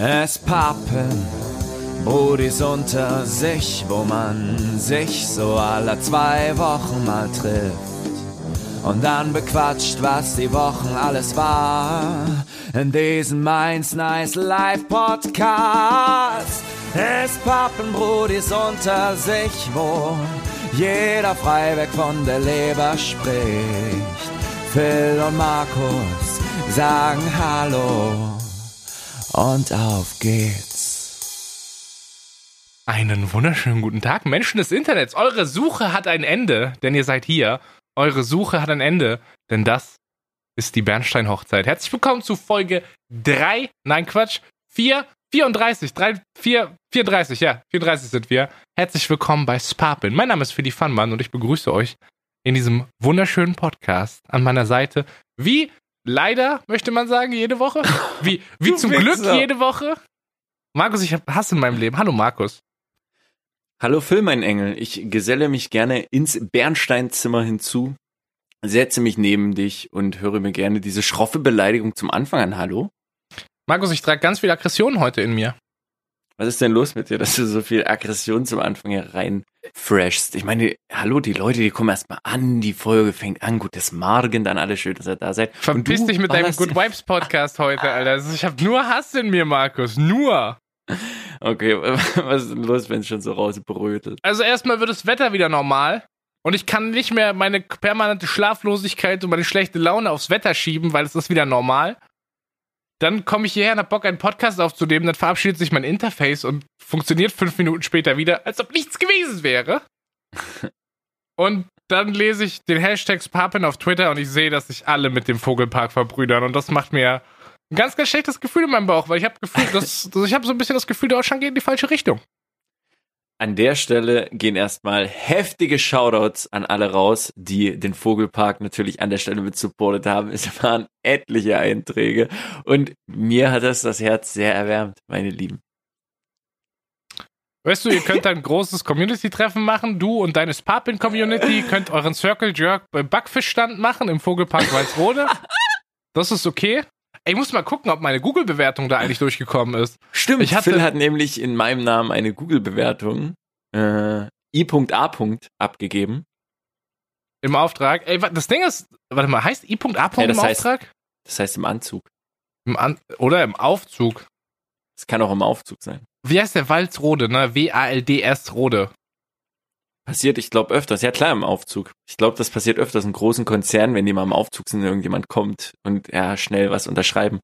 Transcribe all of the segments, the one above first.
Es pappen Brudis unter sich, wo man sich so alle zwei Wochen mal trifft. Und dann bequatscht, was die Wochen alles war. In diesem Mainz Nice Live Podcast. Es pappen Brudis unter sich, wo jeder frei weg von der Leber spricht. Phil und Markus sagen Hallo und auf geht's. Einen wunderschönen guten Tag, Menschen des Internets. Eure Suche hat ein Ende, denn ihr seid hier. Eure Suche hat ein Ende, denn das ist die Bernstein-Hochzeit. Herzlich willkommen zu Folge 3, nein Quatsch, 4, 34, 3, 4, 34, ja, 34 sind wir. Herzlich willkommen bei Sparpin. Mein Name ist Philly Fannmann und ich begrüße euch in diesem wunderschönen Podcast an meiner Seite. Wie leider, möchte man sagen, jede Woche. Wie, wie zum Glück jede Woche. Markus, ich hab Hass in meinem Leben. Hallo Markus. Hallo Phil, mein Engel. Ich geselle mich gerne ins Bernsteinzimmer hinzu, setze mich neben dich und höre mir gerne diese schroffe Beleidigung zum Anfang an. Hallo? Markus, ich trage ganz viel Aggression heute in mir. Was ist denn los mit dir, dass du so viel Aggression zum Anfang hier reinfreshst? Ich meine, hallo, die Leute, die kommen erstmal an, die Folge fängt an, gutes Morgen, dann alles schön, dass ihr da seid. Verpiss dich mit deinem Good Vibes Podcast heute, Alter. Also ich habe nur Hass in mir, Markus, nur. Okay, was ist denn los, wenn es schon so rausbrötelt? Also erstmal wird das Wetter wieder normal und ich kann nicht mehr meine permanente Schlaflosigkeit und meine schlechte Laune aufs Wetter schieben, weil es ist wieder normal. Dann komme ich hierher und hab Bock, einen Podcast aufzunehmen, dann verabschiedet sich mein Interface und funktioniert fünf Minuten später wieder, als ob nichts gewesen wäre. Und dann lese ich den Hashtag Papen auf Twitter und ich sehe, dass sich alle mit dem Vogelpark verbrüdern und das macht mir ein ganz, ganz schlechtes Gefühl in meinem Bauch, weil ich habe Gefühl, dass, ich habe so ein bisschen das Gefühl, Deutschland geht in die falsche Richtung. An der Stelle gehen erstmal heftige Shoutouts an alle raus, die den Vogelpark natürlich an der Stelle mit supportet haben. Es waren etliche Einträge und mir hat das das Herz sehr erwärmt, meine Lieben. Weißt du, ihr könnt ein großes Community-Treffen machen. Du und deine Sparpin-Community könnt euren Circle Jerk beim Backfischstand machen im Vogelpark Walsrode. Das ist okay. Ich muss mal gucken, ob meine Google-Bewertung da eigentlich durchgekommen ist. Stimmt, ich hatte, Phil hat nämlich in meinem Namen eine Google-Bewertung äh, i.a. abgegeben. Im Auftrag. Ey, das Ding ist, warte mal, heißt i.a. Ja, im heißt, Auftrag? Das heißt im Anzug. Im An oder im Aufzug. Es kann auch im Aufzug sein. Wie heißt der Waldsrode, ne? W-A-L-D-S Rode. Passiert, ich glaube, öfters. Ja, klar, im Aufzug. Ich glaube, das passiert öfters in großen Konzernen, wenn die mal im Aufzug sind, irgendjemand kommt und ja, schnell was unterschreiben.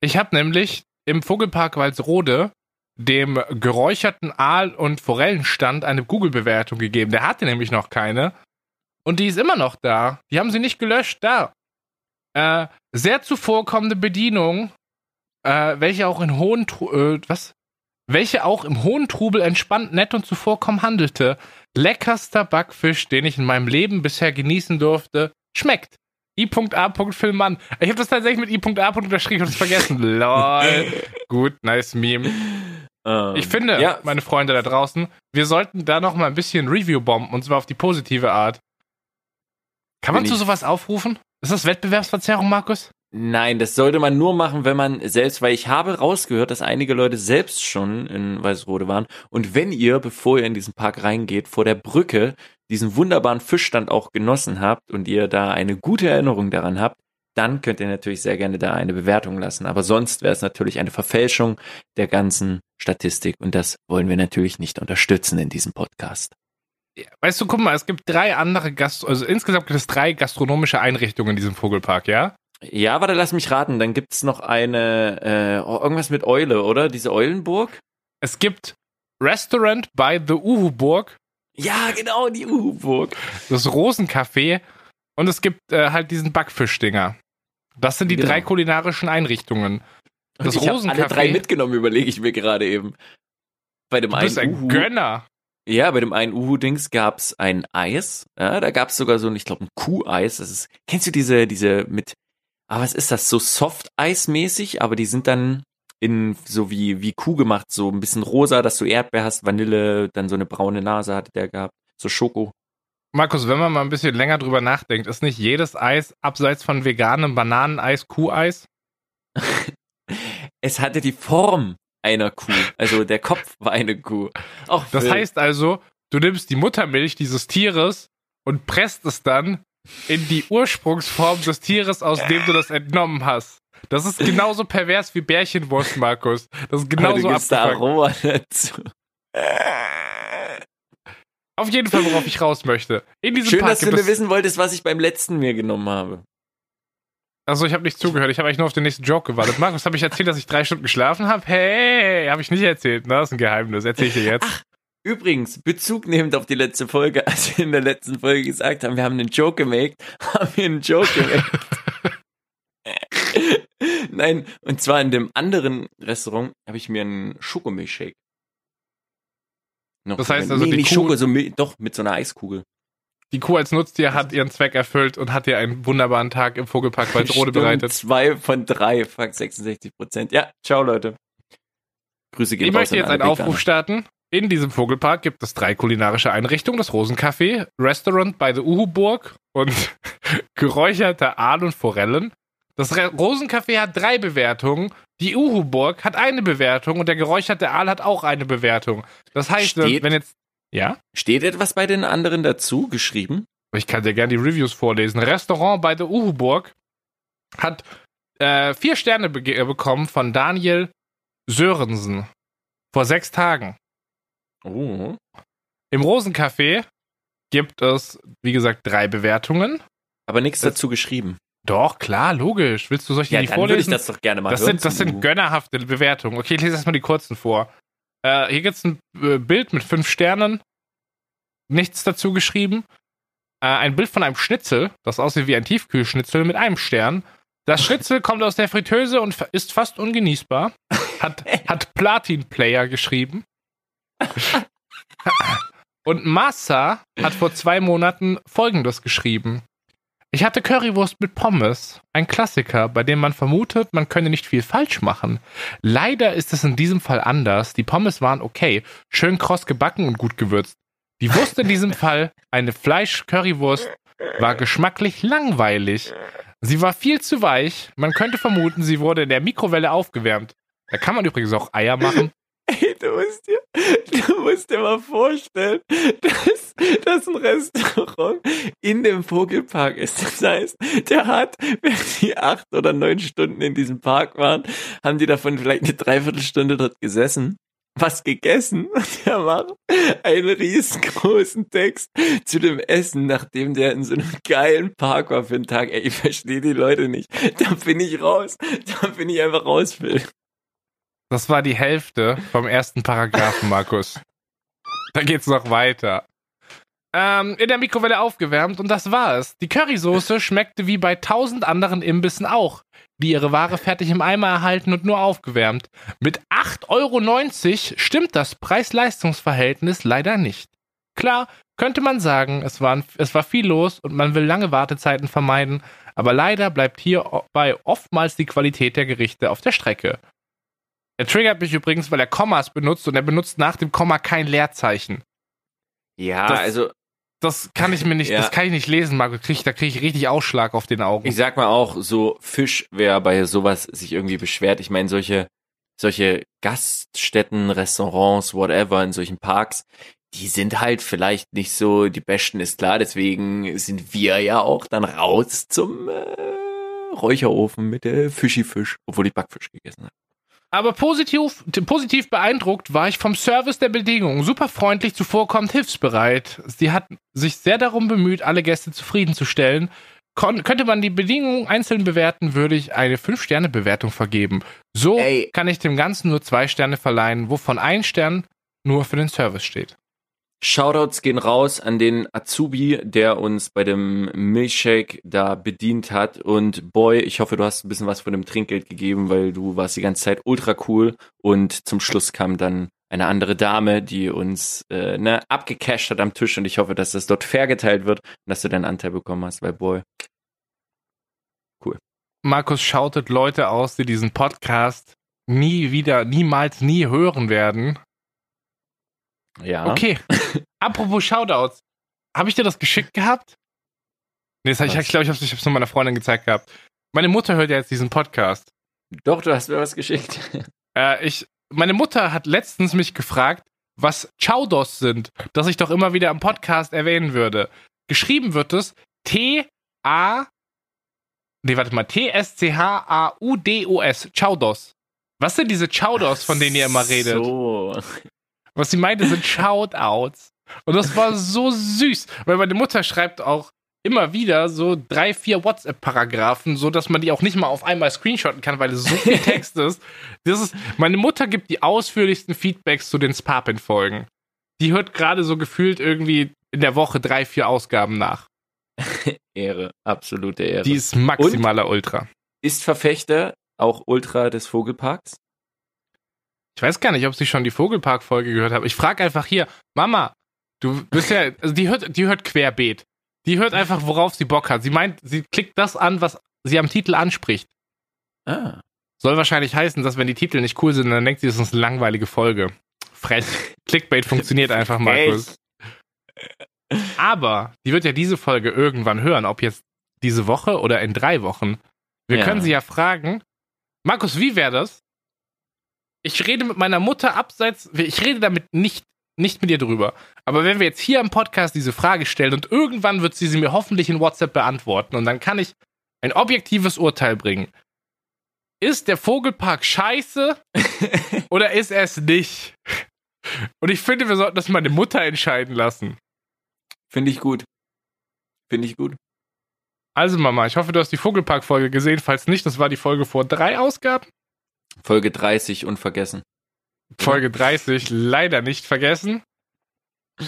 Ich habe nämlich im Vogelpark Walsrode dem geräucherten Aal- und Forellenstand eine Google-Bewertung gegeben. Der hatte nämlich noch keine. Und die ist immer noch da. Die haben sie nicht gelöscht. Da. Äh, sehr zuvorkommende Bedienung, äh, welche auch in hohen, äh, was? Welche auch im hohen Trubel entspannt, nett und zuvorkommen handelte leckerster Backfisch, den ich in meinem Leben bisher genießen durfte, schmeckt. I.A. Filmmann. Ich habe das tatsächlich mit I.A. unterschrieben und es vergessen. Lol. Gut, nice Meme. Ähm, ich finde, ja. meine Freunde da draußen, wir sollten da noch mal ein bisschen Review bomben und zwar auf die positive Art. Kann man zu sowas aufrufen? Ist das Wettbewerbsverzerrung, Markus? Nein, das sollte man nur machen, wenn man selbst, weil ich habe rausgehört, dass einige Leute selbst schon in Weißrode waren. Und wenn ihr, bevor ihr in diesen Park reingeht, vor der Brücke diesen wunderbaren Fischstand auch genossen habt und ihr da eine gute Erinnerung daran habt, dann könnt ihr natürlich sehr gerne da eine Bewertung lassen. Aber sonst wäre es natürlich eine Verfälschung der ganzen Statistik und das wollen wir natürlich nicht unterstützen in diesem Podcast. Weißt du, guck mal, es gibt drei andere Gast, also insgesamt gibt es drei gastronomische Einrichtungen in diesem Vogelpark, ja? Ja, warte, lass mich raten. Dann gibt's noch eine, äh, irgendwas mit Eule, oder? Diese Eulenburg? Es gibt Restaurant by the Uhu-Burg. Ja, genau, die Uhu-Burg. Das Rosencafé. Und es gibt äh, halt diesen Backfischdinger. Das sind die genau. drei kulinarischen Einrichtungen. Das und ich habe alle drei mitgenommen, überlege ich mir gerade eben. Bei dem du bist einen ein Uhu, Gönner. Ja, bei dem einen Uhu-Dings gab's ein Eis. Ja, da gab's sogar so, ich glaube, ein Kuh-Eis. Das ist, kennst du diese, diese mit aber was ist das? So Soft-Eis-mäßig, aber die sind dann in so wie, wie Kuh gemacht, so ein bisschen rosa, dass du Erdbeer hast, Vanille, dann so eine braune Nase hatte der gehabt, so Schoko. Markus, wenn man mal ein bisschen länger drüber nachdenkt, ist nicht jedes Eis abseits von veganem Bananeneis Kuh-Eis? es hatte die Form einer Kuh. Also der Kopf war eine Kuh. Auch Das wild. heißt also, du nimmst die Muttermilch dieses Tieres und presst es dann in die Ursprungsform des Tieres, aus dem du das entnommen hast. Das ist genauso pervers wie Bärchenwurst, Markus. Das ist Aber genauso du gibst da abgefuckt. Auf jeden Fall, worauf ich raus möchte. In diesem Schön, Park dass du es, wissen wolltest, was ich beim letzten mir genommen habe. Also ich habe nicht zugehört, ich habe eigentlich nur auf den nächsten Joke gewartet. Markus, habe ich erzählt, dass ich drei Stunden geschlafen habe? Hey, habe ich nicht erzählt. Ne? Das ist ein Geheimnis. Erzähl ich dir jetzt. Übrigens, Bezug nehmend auf die letzte Folge, als wir in der letzten Folge gesagt haben, wir haben einen Joke gemacht, haben wir einen Joke gemacht. Nein, und zwar in dem anderen Restaurant habe ich mir einen Schokomilchshake. Noch Das heißt also, nee, die nicht Kuh- Schoko, so doch mit so einer Eiskugel. Die Kuh als Nutztier hat ihren Zweck erfüllt und hat dir einen wunderbaren Tag im Vogelpark Waldrode Stimmt, bereitet. Zwei von drei, fuck 66 Prozent. Ja, ciao Leute. Grüße gehen Ich raus möchte jetzt einen. Aufruf starten. In diesem Vogelpark gibt es drei kulinarische Einrichtungen: das Rosencafé, Restaurant bei der Uhuburg und geräucherte Aal und Forellen. Das Rosencafé hat drei Bewertungen, die Uhuburg hat eine Bewertung und der geräucherte Aal hat auch eine Bewertung. Das heißt, Steht- wenn jetzt. Ja? Steht etwas bei den anderen dazu geschrieben? Ich kann dir gerne die Reviews vorlesen. Restaurant bei der Uhuburg hat äh, vier Sterne bege- äh, bekommen von Daniel Sörensen vor sechs Tagen. Oh. Im Rosencafé gibt es, wie gesagt, drei Bewertungen. Aber nichts Das- dazu geschrieben. Doch, klar, logisch. Willst du solche Ja, die dann würde ich vorlesen? das doch gerne mal das hören. sind, das sind gönnerhafte Bewertungen. Okay, ich lese erstmal die kurzen vor. Äh, hier gibt es ein äh, Bild mit fünf Sternen. Nichts dazu geschrieben. Äh, ein Bild von einem Schnitzel, das aussieht wie ein Tiefkühlschnitzel mit einem Stern. Das Schnitzel kommt aus der Fritteuse und ist fast ungenießbar. Hat, hat Platin Player geschrieben. Und Massa hat vor zwei Monaten folgendes geschrieben. Ich hatte Currywurst mit Pommes, ein Klassiker, bei dem man vermutet, man könne nicht viel falsch machen. Leider ist es in diesem Fall anders. Die Pommes waren okay, schön kross gebacken und gut gewürzt. Die Wurst in diesem Fall, eine Fleisch-Currywurst, war geschmacklich langweilig. Sie war viel zu weich. Man könnte vermuten, sie wurde in der Mikrowelle aufgewärmt. Da kann man übrigens auch Eier machen. Ey, du musst dir, du musst dir mal vorstellen, dass, dass ein Restaurant in dem Vogelpark ist. Das heißt, der hat, während die acht oder neun Stunden in diesem Park waren, haben die davon vielleicht eine Dreiviertelstunde dort gesessen, was gegessen und der macht einen riesengroßen Text zu dem Essen, nachdem der in so einem geilen Park war für einen Tag. Ey, ich verstehe die Leute nicht. Da bin ich raus. Da bin ich einfach raus, Phil. Das war die Hälfte vom ersten Paragraphen, Markus. Da geht's noch weiter. Ähm, in der Mikrowelle aufgewärmt und das war es. Die Currysoße schmeckte wie bei tausend anderen Imbissen auch, die ihre Ware fertig im Eimer erhalten und nur aufgewärmt. Mit 8,90 Euro stimmt das Preis-Leistungs-Verhältnis leider nicht. Klar, könnte man sagen, es, waren, es war viel los und man will lange Wartezeiten vermeiden, aber leider bleibt hierbei oftmals die Qualität der Gerichte auf der Strecke. Er triggert mich übrigens, weil er Kommas benutzt und er benutzt nach dem Komma kein Leerzeichen. Ja, Das- also Das kann ich mir nicht, Ja. das kann ich nicht lesen, Marco. Krieg, da kriege ich richtig Ausschlag auf den Augen. Ich sag mal auch, so Fisch, wer bei sowas sich irgendwie beschwert. Ich meine, solche, solche Gaststätten, Restaurants, whatever, in solchen Parks, die sind halt vielleicht nicht so die besten, ist klar. Deswegen sind wir ja auch dann raus zum äh, Räucherofen mit der Fischi-Fisch, obwohl ich Backfisch gegessen habe. Aber positiv, positiv beeindruckt war ich vom Service der Bedingungen. Super freundlich, zuvorkommend, hilfsbereit. Sie hat sich sehr darum bemüht, alle Gäste zufriedenzustellen. Kon könnte man die Bedingungen einzeln bewerten, würde ich eine 5-Sterne-Bewertung vergeben. So Ey. kann ich dem Ganzen nur zwei Sterne verleihen, wovon ein Stern nur für den Service steht. Shoutouts gehen raus an den Azubi, der uns bei dem Milchshake da bedient hat. Und Boy, ich hoffe, du hast ein bisschen was von dem Trinkgeld gegeben, weil du warst die ganze Zeit ultra cool. Und zum Schluss kam dann eine andere Dame, die uns äh, ne, abgecasht hat am Tisch. Und ich hoffe, dass das dort fair geteilt wird und dass du deinen Anteil bekommen hast, weil Boy. Markus schautet Leute aus, die diesen Podcast nie wieder, niemals, nie hören werden. Ja. Okay. Apropos Shoutouts. Habe ich dir das geschickt gehabt? Nee, das hab ich, Was? ich glaube, ich habe es nur meiner Freundin gezeigt gehabt. Meine Mutter hört ja jetzt diesen Podcast. Doch, du hast mir was geschickt. Äh, ich, meine Mutter hat letztens mich gefragt, was Chowdos sind, das ich doch immer wieder im Podcast erwähnen würde. Geschrieben wird es T-A. Nee, warte mal. T-S-C-H-A-U-D-O-S. Chowdos. Was sind diese Chowdos, von denen ihr immer redet? So. Was sie meinte, sind Shoutouts. Und das war so süß, weil meine Mutter schreibt auch immer wieder so drei, vier WhatsApp-Paragraphen, so dass man die auch nicht mal auf einmal screenshotten kann, weil es so viel Text ist. Das ist. Meine Mutter gibt die ausführlichsten Feedbacks zu den Spapin-Folgen. Die hört gerade so gefühlt irgendwie in der Woche drei, vier Ausgaben nach. Ehre, absolute Ehre. Die ist maximaler Ultra. ist Verfechter auch Ultra des Vogelparks? Ich weiß gar nicht, ob sie schon die Vogelpark-Folge gehört haben. Ich frage einfach hier, Mama, du bist ja, also die hört, die hört querbeet. Die hört einfach, worauf sie Bock hat. Sie meint, sie klickt das an, was sie am Titel anspricht. Ah. Soll wahrscheinlich heißen, dass wenn die Titel nicht cool sind, dann denkt sie, das ist eine langweilige Folge. Frech. Clickbait funktioniert einfach, Markus. Aber die wird ja diese Folge irgendwann hören, ob jetzt diese Woche oder in drei Wochen. Wir Ja. können sie ja fragen. Markus, wie wäre das? Ich rede mit meiner Mutter abseits, ich rede damit nicht, nicht mit ihr drüber. Aber wenn wir jetzt hier im Podcast diese Frage stellen und irgendwann wird sie sie mir hoffentlich in WhatsApp beantworten und dann kann ich ein objektives Urteil bringen. Ist der Vogelpark scheiße oder ist er es nicht? Und ich finde, wir sollten das meine Mutter entscheiden lassen. Finde ich gut. Finde ich gut. Also Mama, ich hoffe, du hast die Vogelpark-Folge gesehen. Falls nicht, das war die Folge vor drei Ausgaben. Folge 30 unvergessen. Folge 30 leider nicht vergessen.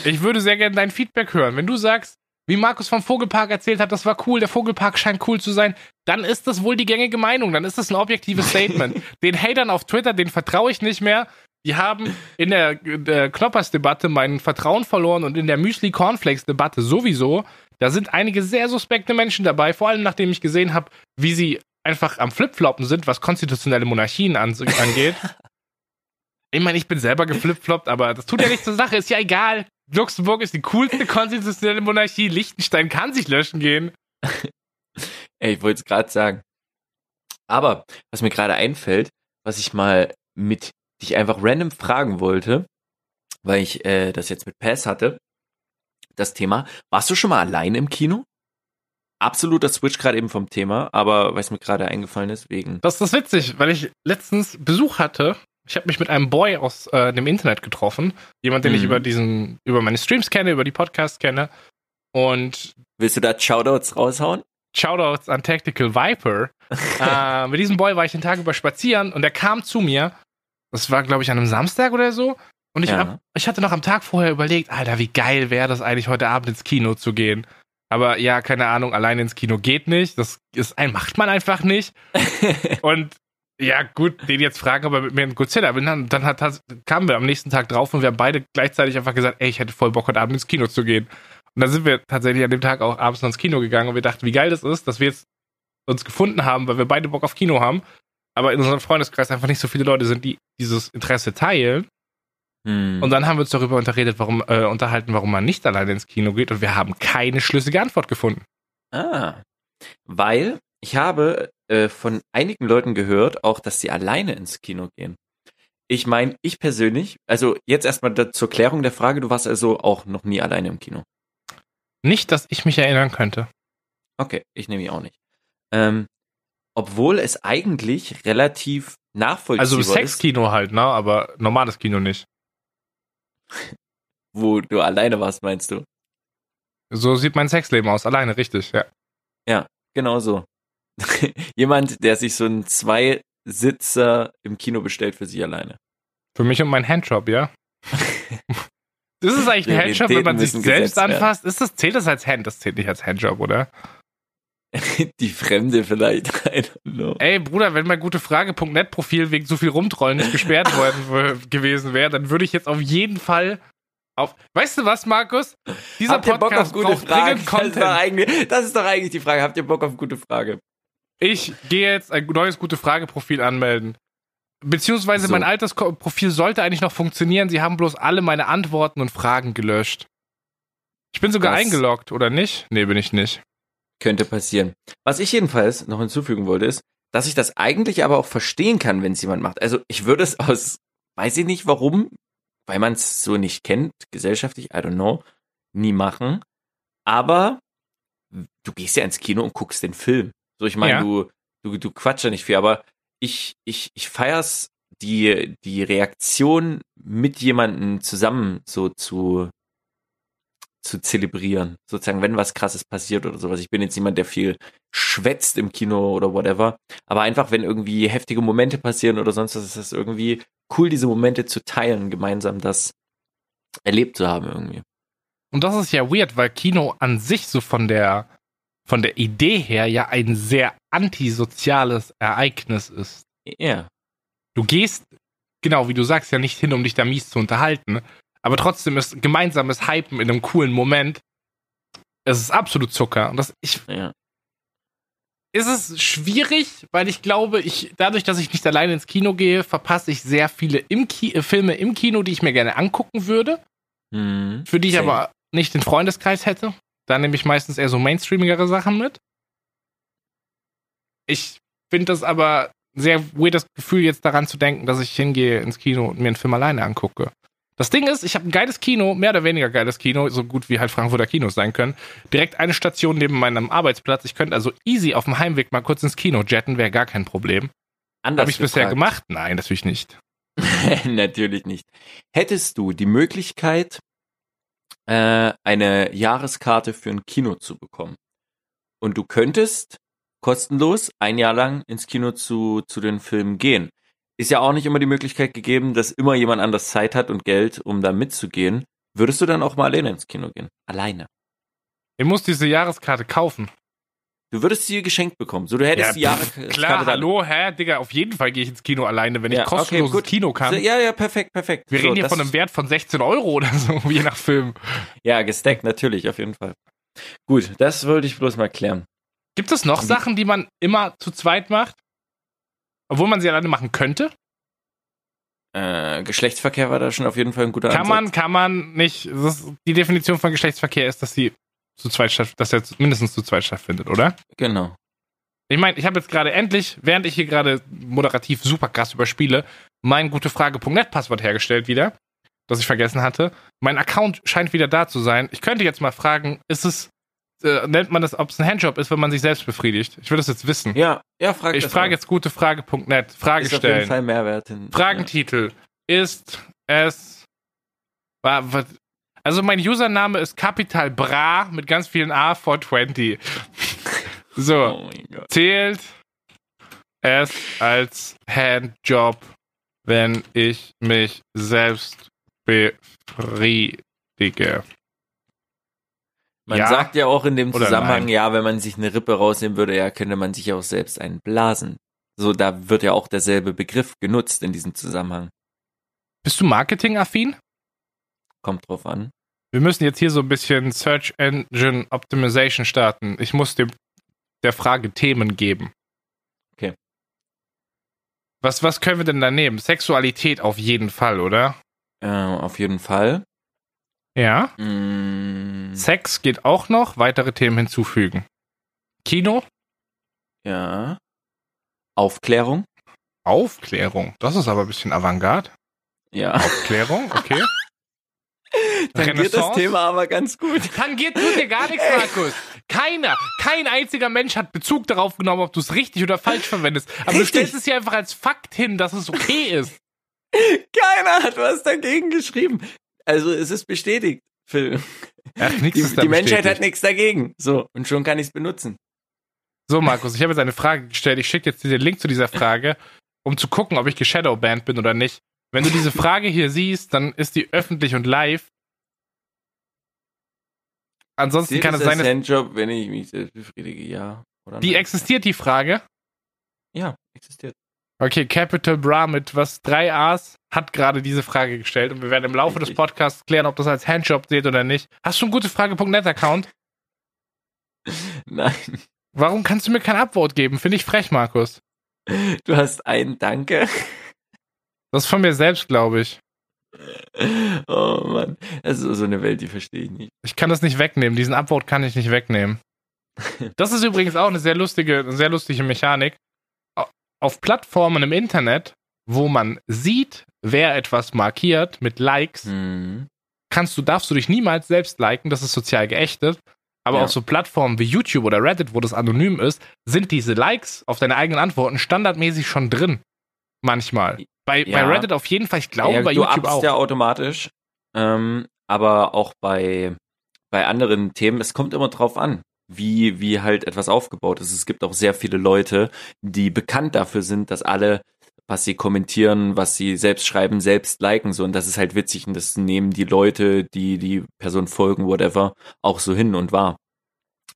Ich würde sehr gerne dein Feedback hören. Wenn du sagst, wie Markus vom Vogelpark erzählt hat, das war cool, der Vogelpark scheint cool zu sein, dann ist das wohl die gängige Meinung, dann ist das ein objektives Statement. den Hatern auf Twitter, den vertraue ich nicht mehr. Die haben in der, der Knoppers-Debatte mein Vertrauen verloren und in der Müsli-Cornflakes-Debatte sowieso. Da sind einige sehr suspekte Menschen dabei, vor allem nachdem ich gesehen habe, wie sie einfach am Flipfloppen sind, was konstitutionelle Monarchien an, angeht. Ich meine, ich bin selber geflipfloppt, aber das tut ja nichts zur Sache, ist ja egal. Luxemburg ist die coolste konstitutionelle Monarchie. Liechtenstein kann sich löschen gehen. Ey, ich wollte es gerade sagen. Aber was mir gerade einfällt, was ich mal mit dich einfach random fragen wollte, weil ich äh, das jetzt mit Pass hatte, das Thema. Warst du schon mal allein im Kino? Absoluter Switch gerade eben vom Thema, aber weil es mir gerade eingefallen ist, wegen. Das ist witzig, weil ich letztens Besuch hatte. Ich habe mich mit einem Boy aus äh, dem Internet getroffen. Jemand, den ich Mhm. über diesen, über meine Streams kenne, über die Podcasts kenne. Und Willst du da Shoutouts raushauen? Shoutouts an Tactical Viper. äh, mit diesem Boy war ich den Tag über spazieren und er kam zu mir. Das war, glaube ich, an einem Samstag oder so. Und ich, Ja. hab, ich hatte noch am Tag vorher überlegt, Alter, wie geil wäre das eigentlich, heute Abend ins Kino zu gehen. Aber ja, keine Ahnung, allein ins Kino geht nicht. Das ist ein, macht man einfach nicht. Und ja, gut, den jetzt fragen, ob er mit mir in Godzilla bin, dann, dann hat, das- kamen wir am nächsten Tag drauf und wir haben beide gleichzeitig einfach gesagt, ey, ich hätte voll Bock, heute Abend ins Kino zu gehen. Und dann sind wir tatsächlich an dem Tag auch abends noch ins Kino gegangen und wir dachten, wie geil das ist, dass wir jetzt uns gefunden haben, weil wir beide Bock auf Kino haben. Aber in unserem Freundeskreis einfach nicht so viele Leute sind, die dieses Interesse teilen. Hm. Und dann haben wir uns darüber unterredet, warum, äh, unterhalten, warum man nicht alleine ins Kino geht und wir haben keine schlüssige Antwort gefunden. Ah, weil ich habe äh, von einigen Leuten gehört, auch, dass sie alleine ins Kino gehen. Ich meine, ich persönlich, also jetzt erstmal da- zur Klärung der Frage, du warst also auch noch nie alleine im Kino. Nicht, dass ich mich erinnern könnte. Okay, ich nehme ihn auch nicht. Ähm, obwohl es eigentlich relativ nachvollziehbar Also ist, Sexkino halt, ne? Aber normales Kino nicht. wo du alleine warst, meinst du? So sieht mein Sexleben aus, alleine, richtig, ja. Genau so. Jemand, der sich so einen Zweisitzer im Kino bestellt für sich alleine. Für mich und mein Handjob, ja. Das ist eigentlich ein Ja, Handjob, wenn man sich selbst werden. anfasst. Ist das, zählt das als Hand? Das zählt nicht als Handjob, oder? Die Fremde vielleicht. Ey, Bruder, wenn mein gutefrage.net-Profil wegen so viel Rumtrollen nicht gesperrt worden gewesen wäre, dann würde ich jetzt auf jeden Fall auf. Weißt du was, Markus? Dieser Habt ihr Bock auf Podcast gute braucht Fragen? dringend Das ist, doch Content. eigentlich, das ist doch eigentlich die Frage. Habt ihr Bock auf gute Frage? Ich gehe jetzt ein neues Gute-Frage-Profil anmelden. Beziehungsweise So. mein altes Ko- Profil sollte eigentlich noch funktionieren. Sie haben bloß alle meine Antworten und Fragen gelöscht. Ich bin sogar Das- eingeloggt, oder nicht? Nee, bin ich nicht. Könnte passieren. Was ich jedenfalls noch hinzufügen wollte, ist, dass ich das eigentlich aber auch verstehen kann, wenn es jemand macht. Also ich würde es aus, weiß ich nicht warum, weil man es so nicht kennt, gesellschaftlich, I don't know, nie machen. Aber du gehst ja ins Kino und guckst den Film. So, ich meine, Ja. du, du, du quatsch ja nicht viel, aber ich, ich, ich feier's die, die Reaktion mit jemandem zusammen so zu, zu zelebrieren. Sozusagen, wenn was krasses passiert oder sowas. Ich bin jetzt niemand, der viel schwätzt im Kino oder whatever. Aber einfach, wenn irgendwie heftige Momente passieren oder sonst was, ist es irgendwie cool, diese Momente zu teilen, gemeinsam das erlebt zu haben irgendwie. Und das ist ja weird, weil Kino an sich so von der, von der Idee her ja ein sehr antisoziales Ereignis ist. Ja. Du gehst, genau wie du sagst, ja nicht hin, um dich da mies zu unterhalten, aber trotzdem ist gemeinsames Hypen in einem coolen Moment. Es ist absolut Zucker. Und das, ich, Ja. ist es schwierig, weil ich glaube, ich, dadurch, dass ich nicht alleine ins Kino gehe, verpasse ich sehr viele im Ki äh, Filme im Kino, die ich mir gerne angucken würde, Hm. für die ich Same. aber nicht den Freundeskreis hätte. Da nehme ich meistens eher so mainstreamigere Sachen mit. Ich finde das aber sehr weirdes Gefühl, jetzt daran zu denken, dass ich hingehe ins Kino und mir einen Film alleine angucke. Das Ding ist, ich habe ein geiles Kino, mehr oder weniger geiles Kino, so gut wie halt Frankfurter Kinos sein können. Direkt eine Station neben meinem Arbeitsplatz. Ich könnte also easy auf dem Heimweg mal kurz ins Kino jetten, wäre gar kein Problem. Anders Habe ich bisher gefragt. gemacht? Nein, natürlich nicht. Natürlich nicht. Hättest du die Möglichkeit, äh, eine Jahreskarte für ein Kino zu bekommen und du könntest kostenlos ein Jahr lang ins Kino zu, zu den Filmen gehen, ist ja auch nicht immer die Möglichkeit gegeben, dass immer jemand anders Zeit hat und Geld, um da mitzugehen. Würdest du dann auch mal alleine ins Kino gehen? Alleine. Ich muss diese Jahreskarte kaufen. Du würdest sie geschenkt bekommen. So, du hättest Ja, die Jahreskarte Klar, hallo, hä, Digga, auf jeden Fall gehe ich ins Kino alleine, wenn Ja, ich kostenloses okay. Kino kann. So, ja, ja, perfekt, perfekt. Wir so, reden hier von einem Wert von 16 Euro oder so, je nach Film. Ja, gesteckt, natürlich, auf jeden Fall. Gut, das wollte ich bloß mal klären. Gibt es noch Sachen, die man immer zu zweit macht? Obwohl man sie alleine machen könnte? Äh, Geschlechtsverkehr war da schon auf jeden Fall ein guter Kann man, Ansatz. kann man nicht. Ist, die Definition von Geschlechtsverkehr ist, dass sie zu zweit statt, dass er mindestens zu zweit stattfindet, oder? Genau. Ich meine, ich habe jetzt gerade endlich, während ich hier gerade moderativ super krass überspiele, mein gutefrage.net Passwort hergestellt wieder, das ich vergessen hatte. Mein Account scheint wieder da zu sein. Ich könnte jetzt mal fragen, ist es, äh, nennt man das, ob es ein Handjob ist, wenn man sich selbst befriedigt? Ich will das jetzt wissen. Ja, ja, frag ich frage jetzt gutefrage.net. Frage Ist auf jeden stellen. Fall Mehrwert. hin- Fragentitel. Ist es. Also mein Username ist Capital Bra mit ganz vielen A 420. Ja. So, Oh zählt es als Handjob, wenn ich mich selbst befriedige. Man Ja. sagt ja auch in dem Oder Zusammenhang, nein. ja, wenn man sich eine Rippe rausnehmen würde, ja, könnte man sich auch selbst einen blasen. So, da wird ja auch derselbe Begriff genutzt in diesem Zusammenhang. Bist du marketingaffin? Kommt drauf an. Wir müssen jetzt hier so ein bisschen Search Engine Optimization starten. Ich muss dem der Frage Themen geben. Okay. Was, was können wir denn da nehmen? Sexualität auf jeden Fall, oder? Äh, auf jeden Fall. Ja. Mm, Sex geht auch noch. Weitere Themen hinzufügen. Kino? ja. Aufklärung. Aufklärung. Das ist aber ein bisschen Avantgarde. Ja. Aufklärung, okay. Tangiert das Thema aber ganz gut. Tangiert tut dir gar nichts, Markus. Keiner, kein einziger Mensch hat Bezug darauf genommen, ob du es richtig oder falsch verwendest. Aber du Richtig. stellst es hier einfach als Fakt hin, dass es okay ist. Keiner hat was dagegen geschrieben. Also es ist bestätigt, Phil. Ach, Die, die Menschheit hat bestätigt. nichts dagegen. So, und schon kann ich es benutzen. So, Markus, ich habe jetzt eine Frage gestellt. Ich schicke jetzt dir den Link zu dieser Frage, um zu gucken, ob ich geshadowbanned bin oder nicht. Wenn du diese Frage hier siehst, dann ist die öffentlich und live. Ansonsten Zählt kann es sein, dass Handjob, wenn ich mich selbst befriedige, ja. Oder die nein? existiert, die Frage. Ja, existiert. Okay, Capital Bra mit was drei A's hat gerade diese Frage gestellt und wir werden im Laufe des. Podcasts klären, ob das als Handjob zählt oder nicht. Hast du einen gutefrage.net Account? Nein. Warum kannst du mir kein Upvote geben? Finde ich frech, Markus. Du hast einen Danke. Das ist von mir selbst, glaube ich. Oh Mann. Das ist so eine Welt, die verstehe ich nicht. Ich kann das nicht wegnehmen. Diesen Upvote kann ich nicht wegnehmen. Das ist übrigens auch eine sehr lustige, eine sehr lustige Mechanik. auf Plattformen im Internet, wo man sieht, wer etwas markiert mit Likes, Mhm. kannst du, darfst du dich niemals selbst liken, das ist sozial geächtet. Aber Ja. auf so Plattformen wie YouTube oder Reddit, wo das anonym ist, sind diese Likes auf deine eigenen Antworten standardmäßig schon drin. Manchmal. Bei, Ja. bei Reddit auf jeden Fall, ich glaube ja, bei du YouTube auch. ja automatisch. Ähm, aber auch bei, bei anderen Themen, es kommt immer drauf an, wie, wie halt etwas aufgebaut ist. Es gibt auch sehr viele Leute, die bekannt dafür sind, dass alle, was sie kommentieren, was sie selbst schreiben, selbst liken. So, und das ist halt witzig und das nehmen die Leute, die die Person folgen, whatever, auch so hin und wahr.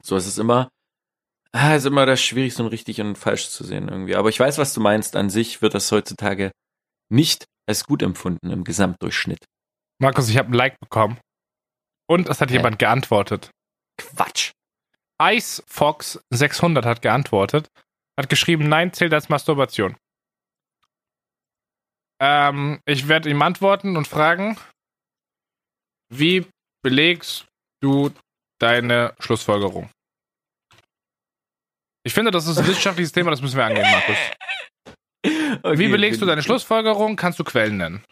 So, es ist immer, ah, es ist immer das schwierig, so ein richtig und falsch zu sehen irgendwie. Aber ich weiß, was du meinst. An sich wird das heutzutage nicht als gut empfunden im Gesamtdurchschnitt. Markus, ich habe ein Like bekommen. Und es hat Hä? jemand geantwortet. Quatsch. Ice Fox 600 hat geantwortet. Hat geschrieben, nein, zählt als Masturbation. Ähm, ich werde ihm antworten und fragen, wie belegst du deine Schlussfolgerung? Ich finde, das ist ein wissenschaftliches Thema, das müssen wir angehen, Markus. Okay, Wie belegst du deine Schlussfolgerung? Kannst du Quellen nennen?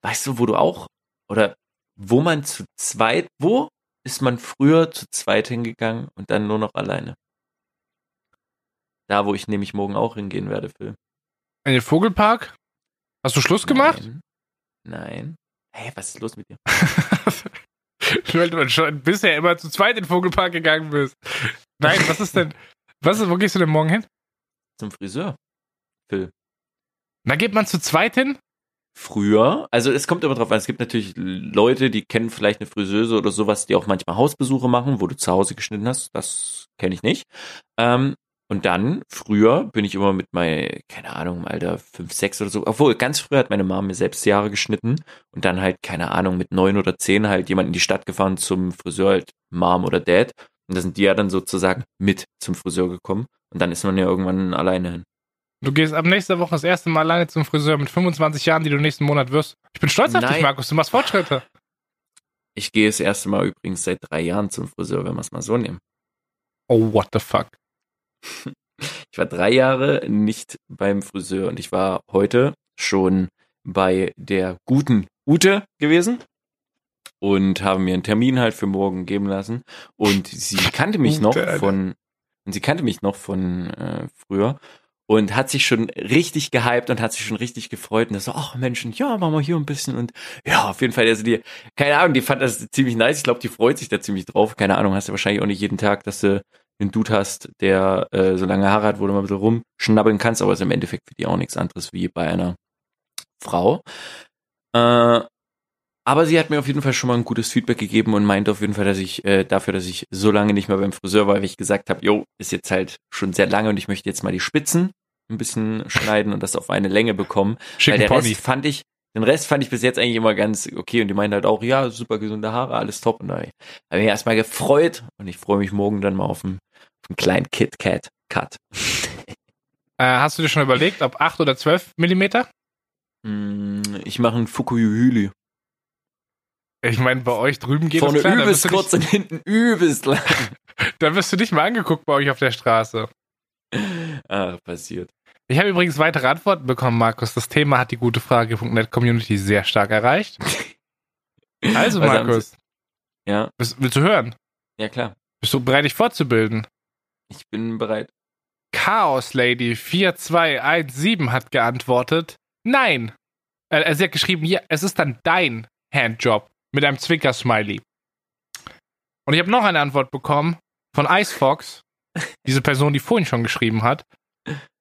Weißt du, wo du auch, oder wo man zu zweit, wo ist man früher zu zweit hingegangen und dann nur noch alleine? Da, wo ich nämlich morgen auch hingehen werde, Phil. In den Vogelpark? Hast du Schluss gemacht? Nein. Nein. Hey, was ist los mit dir? Weil du schon bisher immer zu zweit in den Vogelpark gegangen bist. Nein, was ist denn? Was ist, wo gehst du denn morgen hin? Zum Friseur. Phil. Da geht man zu zweit hin? früher, also es kommt immer drauf an, es gibt natürlich Leute, die kennen vielleicht eine Friseuse oder sowas, die auch manchmal Hausbesuche machen, wo du zu Hause geschnitten hast, das kenne ich nicht. Ähm, und dann, früher bin ich immer mit mein, keine Ahnung, im Alter 5, 6 oder so, obwohl ganz früher hat meine Mama mir selbst die Haare geschnitten und dann halt, keine Ahnung, mit 9 oder 10 halt jemand in die Stadt gefahren zum Friseur, halt Mom oder Dad. Und da sind die ja dann sozusagen mit zum Friseur gekommen. Und dann ist man ja irgendwann alleine hin. Du gehst ab nächster Woche das erste Mal alleine zum Friseur mit 25 Jahren, die du nächsten Monat wirst. Ich bin stolz auf dich, Nein. Markus. Du machst Fortschritte. Ich gehe das erste Mal übrigens seit drei Jahren zum Friseur, wenn wir es mal so nehmen. Oh, what the fuck. Ich war drei Jahre nicht beim Friseur und ich war heute schon bei der guten Ute gewesen und habe mir einen Termin halt für morgen geben lassen. Und sie kannte mich noch von und sie kannte mich noch von äh, früher und hat sich schon richtig gehypt und hat sich schon richtig gefreut und das so, ach Menschen, ja, machen wir hier ein bisschen und ja, auf jeden Fall, also die, keine Ahnung, die fand das ziemlich nice, ich glaube, die freut sich da ziemlich drauf, keine Ahnung, hast du wahrscheinlich auch nicht jeden Tag, dass du einen Dude hast, der äh, so lange Haare hat, wo du mal ein bisschen rumschnabbeln kannst, aber ist im Endeffekt für die auch nichts anderes wie bei einer Frau. Äh, aber sie hat mir auf jeden Fall schon mal ein gutes Feedback gegeben und meinte auf jeden Fall, dass ich äh, dafür, dass ich so lange nicht mehr beim Friseur war, weil ich gesagt habe, jo, ist jetzt halt schon sehr lange und ich möchte jetzt mal die Spitzen ein bisschen schneiden und das auf eine Länge bekommen. Weil Schicken der Pony. Rest fand ich, den Rest fand ich bis jetzt eigentlich immer ganz okay und die meinen halt auch, ja, super gesunde Haare, alles top. Und da habe ich mich erstmal gefreut und ich freue mich morgen dann mal auf einen, auf einen kleinen Kit Kat Cut. Äh, hast du dir schon überlegt, ob 8 oder 12 Millimeter? Mm, Ich mache einen Fukuyuhili. Ich meine, bei euch drüben geht Vorne das klar. Übelst kurz nicht, und hinten übelst lang. da wirst du nicht mal angeguckt bei euch auf der Straße. Ah, passiert. Ich habe übrigens weitere Antworten bekommen, Markus. Das Thema hat die gute Frage.net Community sehr stark erreicht. Also, Was haben Markus, Ja, willst, willst du hören? ja klar. Bist du bereit, dich fortzubilden? Ich bin bereit. Chaos Lady 4217 hat geantwortet, nein. Äh, sie hat geschrieben, ja, es ist dann dein Handjob mit einem Zwinker-Smiley. Und ich habe noch eine Antwort bekommen von Icefox, diese Person, die vorhin schon geschrieben hat.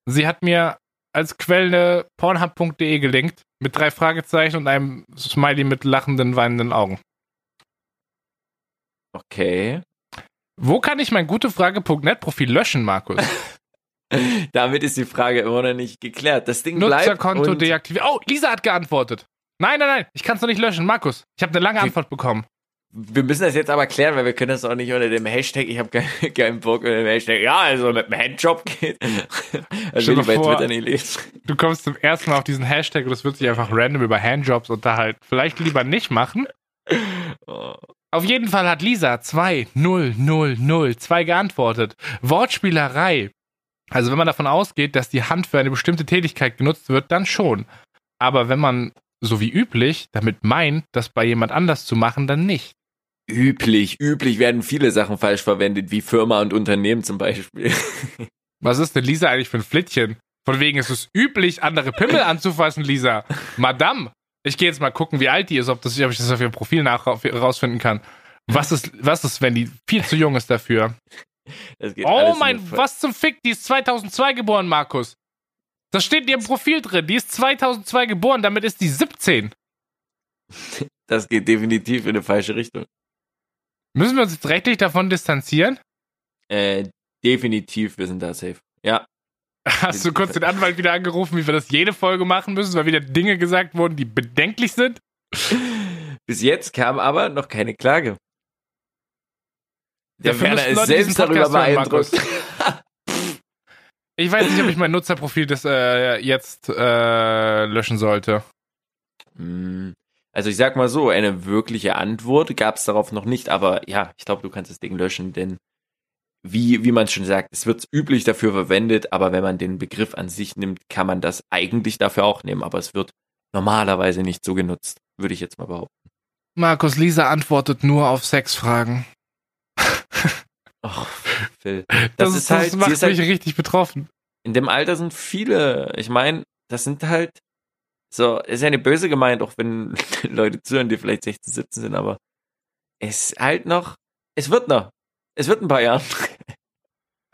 Sie hat mir als Quelle pornhub.de gelinkt mit drei Fragezeichen und einem Smiley mit lachenden, weinenden Augen. Okay. Wo kann ich mein gutefrage.net-Profil löschen, Markus? Damit ist die Frage immer noch nicht geklärt. Das Ding bleibt. Nutzerkonto deaktiviert. Oh, Lisa hat geantwortet. Nein, nein, nein, ich kann es noch nicht löschen. Markus, ich habe eine lange. Antwort bekommen. Wir müssen das jetzt aber klären, weil wir können das auch nicht unter dem Hashtag, ich habe keinen, keinen Bock unter dem Hashtag, ja, also mit dem Handjob geht. Also Stell will ich bei Twitter nicht lesen. Du kommst zum ersten Mal auf diesen Hashtag und es wird sich einfach random über Handjobs unterhalten. Vielleicht lieber nicht machen. Oh. Auf jeden Fall hat Lisa 2002 geantwortet. Wortspielerei. Also wenn man davon ausgeht, dass die Hand für eine bestimmte Tätigkeit genutzt wird, dann schon. Aber wenn man, so wie üblich, damit meint, das bei jemand anders zu machen, dann nicht. Üblich, üblich werden viele Sachen falsch verwendet, wie Firma und Unternehmen zum Beispiel. Was ist denn Lisa eigentlich für ein Flittchen? Von wegen ist es üblich, andere Pimmel anzufassen, Lisa. Madame. Ich gehe jetzt mal gucken, wie alt die ist, ob, das, ob ich das auf ihrem Profil nach rausfinden kann. Was ist, was ist, wenn die viel zu jung ist dafür? oh mein, was zum Fick, die ist 2002 geboren, Markus. Das steht in ihrem Profil drin. Die ist 2002 geboren, damit ist die 17. Das geht definitiv in eine falsche Richtung. Müssen wir uns jetzt rechtlich davon distanzieren? Äh, definitiv, wir sind da safe. Ja. Hast du kurz den Anwalt wieder angerufen, wie wir das jede Folge machen müssen, weil wieder Dinge gesagt wurden, die bedenklich sind? Bis jetzt kam aber noch keine Klage. Der Werner ist selbst darüber beeindruckt. ich weiß nicht, ob ich mein Nutzerprofil das äh, jetzt äh, löschen sollte. Hm. Also ich sag mal so, eine wirkliche Antwort gab es darauf noch nicht, aber ja, ich glaube, du kannst das Ding löschen, denn wie, wie man schon sagt, es wird üblich dafür verwendet, aber wenn man den Begriff an sich nimmt, kann man das eigentlich dafür auch nehmen, aber es wird normalerweise nicht so genutzt, würde ich jetzt mal behaupten. Markus Lisa antwortet nur auf Sexfragen. Ach, Phil. Das, das ist halt, das macht mich halt, richtig betroffen. In dem Alter sind viele, ich meine, das sind halt so, ist ja eine böse gemeint, auch wenn Leute zuhören, die vielleicht 16, 17 sind, aber es halt noch, es wird noch. Es wird ein paar Jahre.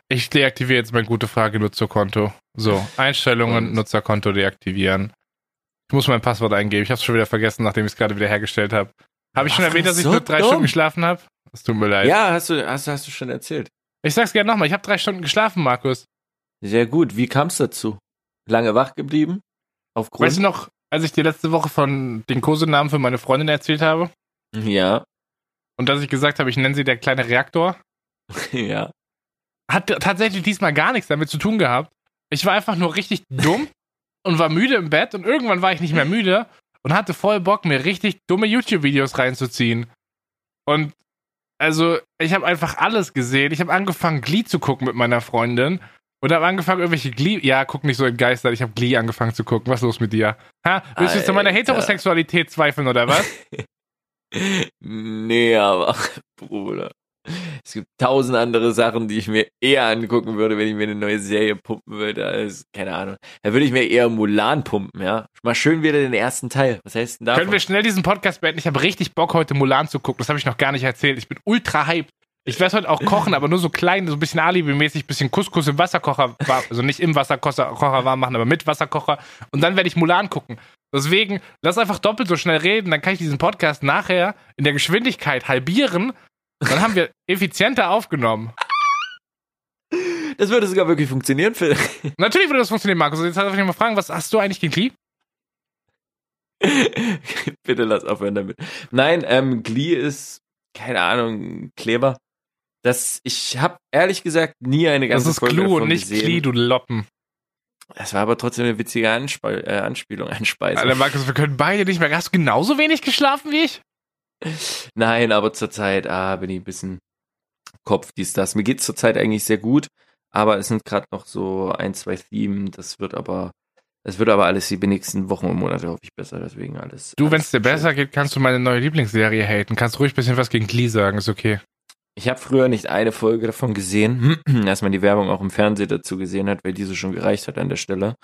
Ich deaktiviere jetzt mein gute Frage Nutzerkonto. So, Einstellungen, Und? Nutzerkonto deaktivieren. Ich muss mein Passwort eingeben. Ich habe es schon wieder vergessen, nachdem ich es gerade wieder hergestellt habe. Habe ich schon erwähnt, dass ich so nur drei dumm. Stunden geschlafen habe? Es tut mir leid. Ja, hast du, hast, hast du schon erzählt. Ich sag's gerne nochmal. Ich habe drei Stunden geschlafen, Markus. Sehr gut. Wie kam es dazu? Lange wach geblieben? Aufgrund? Weißt du noch, als ich dir letzte Woche von den Kosenamen für meine Freundin erzählt habe? Ja. Und dass ich gesagt habe, ich nenne sie der kleine Reaktor? ja. Hat tatsächlich diesmal gar nichts damit zu tun gehabt. Ich war einfach nur richtig dumm und war müde im Bett und irgendwann war ich nicht mehr müde und hatte voll Bock, mir richtig dumme YouTube-Videos reinzuziehen. Und also, ich habe einfach alles gesehen. Ich habe angefangen, Glee zu gucken mit meiner Freundin und habe angefangen, irgendwelche Glee. Ja, guck nicht so entgeistert. Ich habe Glee angefangen zu gucken. Was ist los mit dir? Ha? Willst du jetzt an meiner Heterosexualität zweifeln oder was? nee, aber, Bruder. Es gibt tausend andere Sachen, die ich mir eher angucken würde, wenn ich mir eine neue Serie pumpen würde, als, keine Ahnung. Da würde ich mir eher Mulan pumpen, ja. Mal schön wieder den ersten Teil. Was heißt denn da? Können wir schnell diesen Podcast beenden? Ich habe richtig Bock, heute Mulan zu gucken. Das habe ich noch gar nicht erzählt. Ich bin ultra hyped. Ich werde heute auch kochen, aber nur so klein, so ein bisschen Alibi-mäßig, bisschen Couscous im Wasserkocher, also nicht im Wasserkocher warm machen, aber mit Wasserkocher. Und dann werde ich Mulan gucken. Deswegen, lass einfach doppelt so schnell reden, dann kann ich diesen Podcast nachher in der Geschwindigkeit halbieren dann haben wir effizienter aufgenommen. Das würde sogar wirklich funktionieren, Phil. Natürlich würde das funktionieren, Markus. Jetzt darf ich mal fragen, was hast du eigentlich gegen Glee? Bitte lass aufhören damit. Nein, ähm, Glee ist, keine Ahnung, Kleber. Das, ich habe ehrlich gesagt nie eine ganze Das ist Folge Glue und nicht gesehen. Glee, du Loppen. Das war aber trotzdem eine witzige Anspiel äh, Anspielung, Einspeisung. Alter, Markus, wir können beide nicht mehr. Hast du genauso wenig geschlafen wie ich? Nein, aber zurzeit ah, bin ich ein bisschen Kopf, dies, das. Mir geht's zurzeit eigentlich sehr gut, aber es sind gerade noch so ein, zwei Themen. Das wird aber, es wird aber alles die nächsten Wochen und Monate, hoffe ich, besser. Deswegen alles. Du, wenn es dir besser geht, kannst du meine neue Lieblingsserie haten. Kannst ruhig ein bisschen was gegen Glee sagen, ist okay. Ich habe früher nicht eine Folge davon gesehen, als man die Werbung auch im Fernsehen dazu gesehen hat, weil diese schon gereicht hat an der Stelle.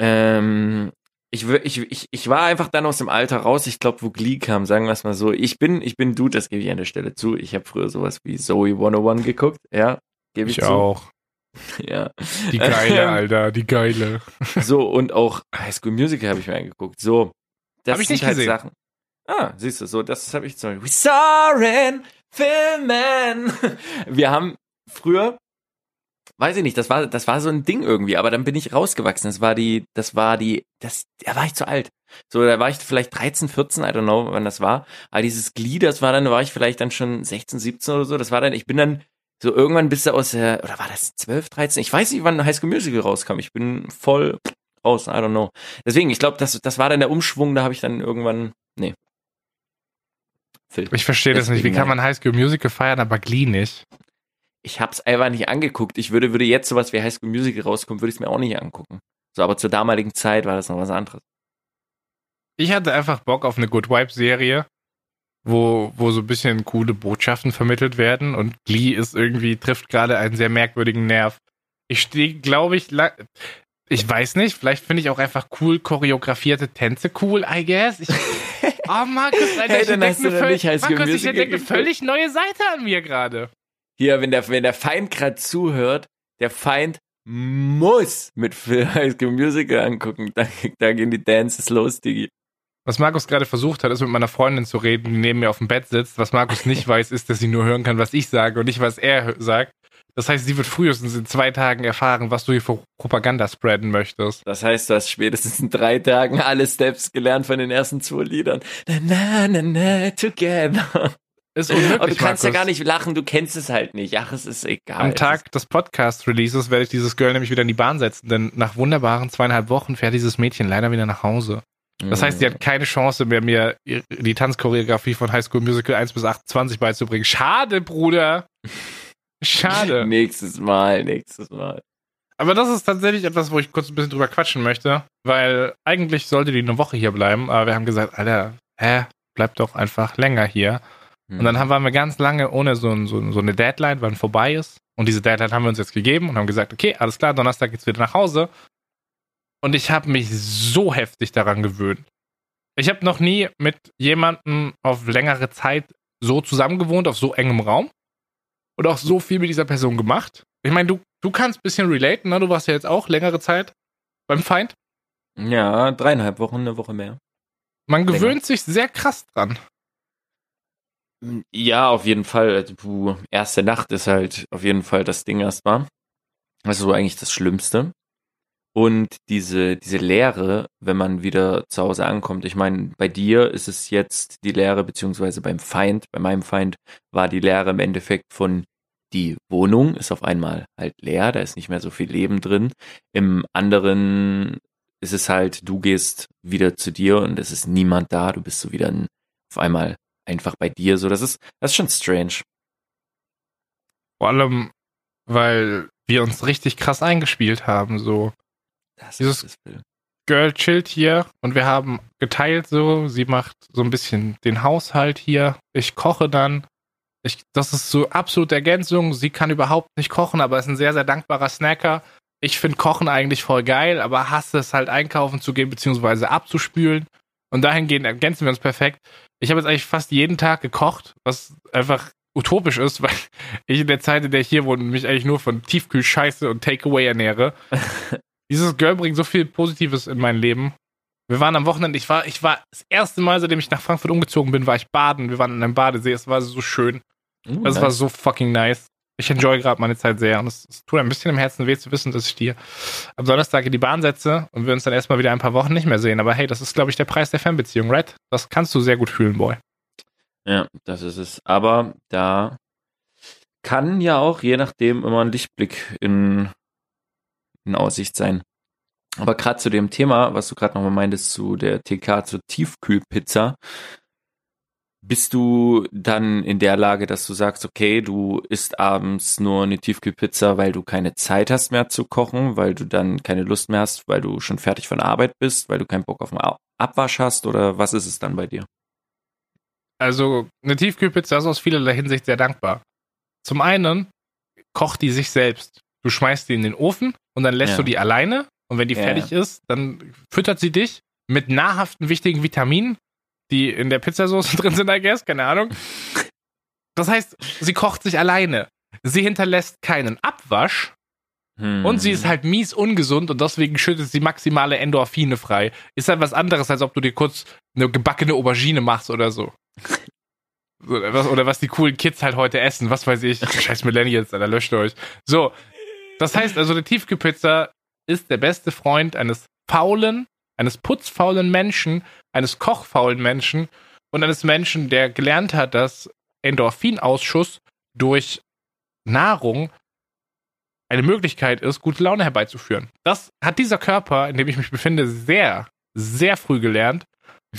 Ähm, ich, ich, ich, ich war einfach dann aus dem Alter raus. Ich glaube, wo Glee kam, sagen wir es mal so. Ich bin, ich bin Dude, das gebe ich an der Stelle zu. Ich habe früher sowas wie Zoe 101 geguckt, ja, gebe ich, ich zu. auch. Ja. Die geile, Alter, die geile. So, und auch High School Musical habe ich mir angeguckt. So. Das hab ich nicht halt gesehen. Sachen. Ah, siehst du, so, das habe ich zum Beispiel. We saw in Filmen. Wir haben früher weiß ich nicht, das war, das war so ein Ding irgendwie, aber dann bin ich rausgewachsen. Das war die, das war die, das, da war ich zu alt. So, da war ich vielleicht 13, 14, I don't know, wann das war. Aber dieses Glied, das war dann, da war ich vielleicht dann schon 16, 17 oder so. Das war dann, ich bin dann so irgendwann bist du aus der, oder war das 12, 13? Ich weiß nicht, wann High School Musical rauskam. Ich bin voll raus, I don't know. Deswegen, ich glaube, das, das war dann der Umschwung, da habe ich dann irgendwann, nee. Phil. Ich verstehe das nicht. Wie kann man High School Musical feiern, aber Glee nicht? ich hab's einfach nicht angeguckt. Ich würde, würde jetzt sowas wie High School Musical rauskommen, würde ich es mir auch nicht angucken. So, aber zur damaligen Zeit war das noch was anderes. Ich hatte einfach Bock auf eine Good Vibe Serie, wo, wo so ein bisschen coole Botschaften vermittelt werden und Glee ist irgendwie, trifft gerade einen sehr merkwürdigen Nerv. Ich stehe, glaube ich, ich weiß nicht, vielleicht finde ich auch einfach cool choreografierte Tänze cool, I guess. Ich, oh, Markus, Alter, Hey, ich entdecke eine, völlig, Markus, ich entdecke eine völlig neue Seite an mir gerade. Hier, wenn der, wenn der Feind gerade zuhört, der Feind muss mit Phil High School Musical angucken. Da, da gehen die Dances los, Digi. Was Markus gerade versucht hat, ist mit meiner Freundin zu reden, die neben mir auf dem Bett sitzt. Was Markus nicht weiß, ist, dass sie nur hören kann, was ich sage und nicht, was er sagt. Das heißt, sie wird frühestens in zwei Tagen erfahren, was du hier für Propaganda spreaden möchtest. Das heißt, du hast spätestens in drei Tagen alle Steps gelernt von den ersten zwei Liedern. Na, na, na, na, together. Ist unmöglich, Aber du kannst ja Markus. gar nicht lachen, du kennst es halt nicht. Ach, es ist egal. Am Tag des Podcast-Releases werde ich dieses Girl nämlich wieder in die Bahn setzen, denn nach wunderbaren zweieinhalb Wochen fährt dieses Mädchen leider wieder nach Hause. Das heißt, sie hat keine Chance mehr, mir die Tanzchoreografie von High School Musical 1 bis 28 beizubringen. Schade, Bruder. Schade. Nächstes Mal, nächstes Mal. Aber das ist tatsächlich etwas, wo ich kurz ein bisschen drüber quatschen möchte, weil eigentlich sollte die eine Woche hier bleiben, aber wir haben gesagt, Alter, hä, bleib doch einfach länger hier. Und dann haben, waren wir ganz lange ohne so, ein- so, so eine Deadline, wann vorbei ist. Und diese Deadline haben wir uns jetzt gegeben und haben gesagt, okay, alles klar, Donnerstag geht's wieder nach Hause. Und ich habe mich so heftig daran gewöhnt. Ich habe noch nie mit jemandem auf längere Zeit so zusammengewohnt, auf so engem Raum. Und auch so viel mit dieser Person gemacht. Ich meine, du, du kannst ein bisschen relaten, ne? Du warst ja jetzt auch längere Zeit beim Feind. Ja, dreieinhalb Wochen, eine Woche mehr. Man Länger. gewöhnt sich sehr krass dran. Ja, auf jeden Fall. Also, puh, erste Nacht ist halt auf jeden Fall das Ding erstmal. Das ist so eigentlich das Schlimmste. Und diese, diese Lehre, wenn man wieder zu Hause ankommt, ich meine, bei dir ist es jetzt die Lehre, beziehungsweise beim Feind, bei meinem Feind war die Lehre im Endeffekt von die Wohnung ist auf einmal halt leer, da ist nicht mehr so viel Leben drin. Im anderen ist es halt, du gehst wieder zu dir und es ist niemand da, du bist so wieder ein, auf einmal einfach bei dir, so das ist, das ist schon strange. Vor allem, weil wir uns richtig krass eingespielt haben. So, Das Dieses- ist das Bild. Girl chillt hier und wir haben geteilt so. Sie macht so ein bisschen den Haushalt hier. Ich koche dann. Ich, das ist so absolute Ergänzung. Sie kann überhaupt nicht kochen, aber ist ein sehr, sehr dankbarer Snacker. Ich finde Kochen eigentlich voll geil, aber hasse es halt einkaufen zu gehen, beziehungsweise abzuspülen. Und dahingehend ergänzen wir uns perfekt. Ich habe jetzt eigentlich fast jeden Tag gekocht, was einfach utopisch ist, weil ich in der Zeit, in der ich hier wohne, mich eigentlich nur von Tiefkühlscheiße und Takeaway ernähre. Dieses Girl bringt so viel Positives in mein Leben. Wir waren am Wochenende, ich war, ich war das erste Mal, seitdem ich nach Frankfurt umgezogen bin, war ich baden. Wir waren an einem Badesee, es war so schön. Uh, Das nice. war so fucking nice. Ich enjoy gerade meine Zeit sehr und es, es tut ein bisschen im Herzen weh zu wissen, dass ich dir am Donnerstag in die Bahn setze und wir uns dann erstmal wieder ein paar Wochen nicht mehr sehen. Aber hey, das ist, glaube ich, der Preis der Fernbeziehung, right? Das kannst du sehr gut fühlen, Boy. Ja, das ist es. Aber da kann ja auch je nachdem immer ein Lichtblick in, in Aussicht sein. Aber gerade zu dem Thema, was du gerade nochmal meintest, zu der TK, zur Tiefkühlpizza, bist du dann in der Lage, dass du sagst, okay, du isst abends nur eine Tiefkühlpizza, weil du keine Zeit hast mehr zu kochen, weil du dann keine Lust mehr hast, weil du schon fertig von der Arbeit bist, weil du keinen Bock auf den Ab- Abwasch hast oder was ist es dann bei dir? Also, eine Tiefkühlpizza ist aus vielerlei Hinsicht sehr dankbar. Zum einen kocht die sich selbst. Du schmeißt die in den Ofen und dann lässt Ja. du die alleine. Und wenn die Ja, fertig ist, dann füttert sie dich mit nahrhaften, wichtigen Vitaminen, die in der Pizzasauce drin sind, I guess, keine Ahnung. Das heißt, sie kocht sich alleine. Sie hinterlässt keinen Abwasch Hm. und sie ist halt mies ungesund und deswegen schüttet sie maximale Endorphine frei. Ist halt was anderes, als ob du dir kurz eine gebackene Aubergine machst oder so. Oder was, oder was die coolen Kids halt heute essen, was weiß ich. Scheiß Millennials, Alter, löscht euch. So, das heißt also, eine Tiefkühlpizza ist der beste Freund eines faulen, eines putzfaulen Menschen, eines kochfaulen Menschen und eines Menschen, der gelernt hat, dass Endorphinausschuss durch Nahrung eine Möglichkeit ist, gute Laune herbeizuführen. Das hat dieser Körper, in dem ich mich befinde, sehr, sehr früh gelernt.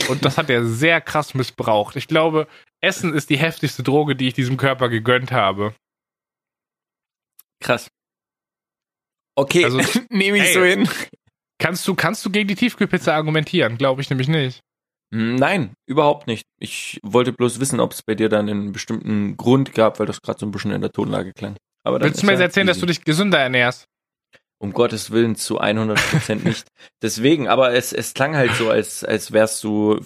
Und das hat er sehr krass missbraucht. Ich glaube, Essen ist die heftigste Droge, die ich diesem Körper gegönnt habe. Krass. Okay, Also, nehme ich ey. so hin. Kannst du, kannst du gegen die Tiefkühlpizza argumentieren? Glaube ich nämlich nicht. Hm, Nein, überhaupt nicht. Ich wollte bloß wissen, ob es bei dir dann einen bestimmten Grund gab, weil das gerade so ein bisschen in der Tonlage klang. Aber Willst du mir jetzt erzählen, dass easy. du dich gesünder ernährst? Um Gottes Willen zu 100 Prozent nicht. Deswegen, aber es, es klang halt so, als, als wärst du,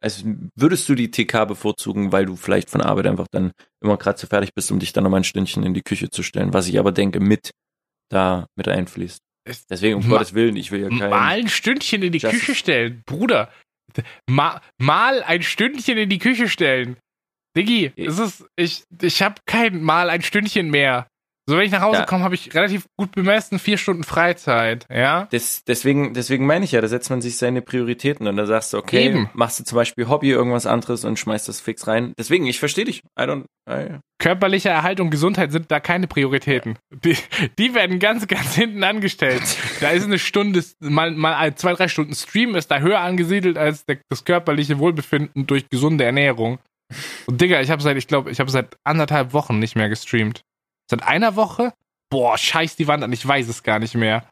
als würdest du die TK bevorzugen, weil du vielleicht von Arbeit einfach dann immer gerade so fertig bist, um dich dann nochmal ein Stündchen in die Küche zu stellen, was ich aber denke, mit da mit einfließt. Es- Deswegen, um Gottes Willen, ich will ja keinen. Mal ein Stündchen in die Just- Küche stellen. Bruder, ma, mal ein Stündchen in die Küche stellen. Diggi, es ist, ich, ich habe kein Mal ein Stündchen mehr. So, wenn ich nach Hause Ja. komme, habe ich relativ gut bemessen vier Stunden Freizeit, ja? Des, deswegen, deswegen meine ich ja, da setzt man sich seine Prioritäten und da sagst du, okay, Eben. machst du zum Beispiel Hobby, irgendwas anderes und schmeißt das fix rein. Deswegen, ich verstehe dich. I don't, I, Körperliche Erhalt und Gesundheit sind da keine Prioritäten. Die, die werden ganz, ganz hinten angestellt. Da ist eine Stunde, mal, mal zwei, drei Stunden Stream ist da höher angesiedelt als der, das körperliche Wohlbefinden durch gesunde Ernährung. Und Digga, ich habe seit, ich glaube, ich habe seit anderthalb Wochen nicht mehr gestreamt. Seit einer Woche? Boah, scheiß die Wand an, ich weiß es gar nicht mehr.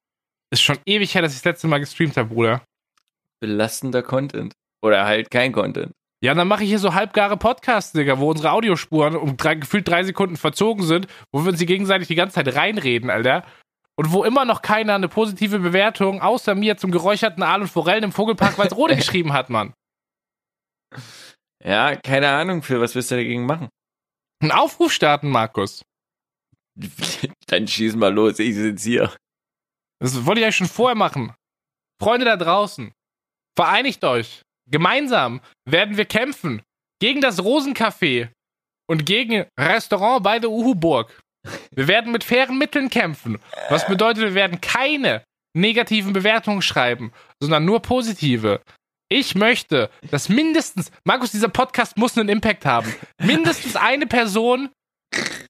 Ist schon ewig her, dass ich das letzte Mal gestreamt habe, Bruder. belastender Content. Oder halt kein Content. Ja, dann mache ich hier so halbgare Podcasts, Digga, wo unsere Audiospuren um drei, gefühlt drei Sekunden verzogen sind, wo wir uns die gegenseitig die ganze Zeit reinreden, Alter. Und wo immer noch keiner eine positive Bewertung außer mir zum geräucherten Aal und Forellen im Vogelpark Walsrode geschrieben hat, Mann. Ja, keine Ahnung, für was willst du dagegen machen? Einen Aufruf starten, Markus. Dann schieß mal los, ich sitze hier. Das wollte ich eigentlich schon vorher machen. Freunde da draußen, vereinigt euch. Gemeinsam werden wir kämpfen gegen das Rosencafé und gegen Restaurant bei der Uhuburg. Wir werden mit fairen Mitteln kämpfen. Was bedeutet, wir werden keine negativen Bewertungen schreiben, sondern nur positive. Ich möchte, dass mindestens, Markus, dieser Podcast muss einen Impact haben. Mindestens eine Person,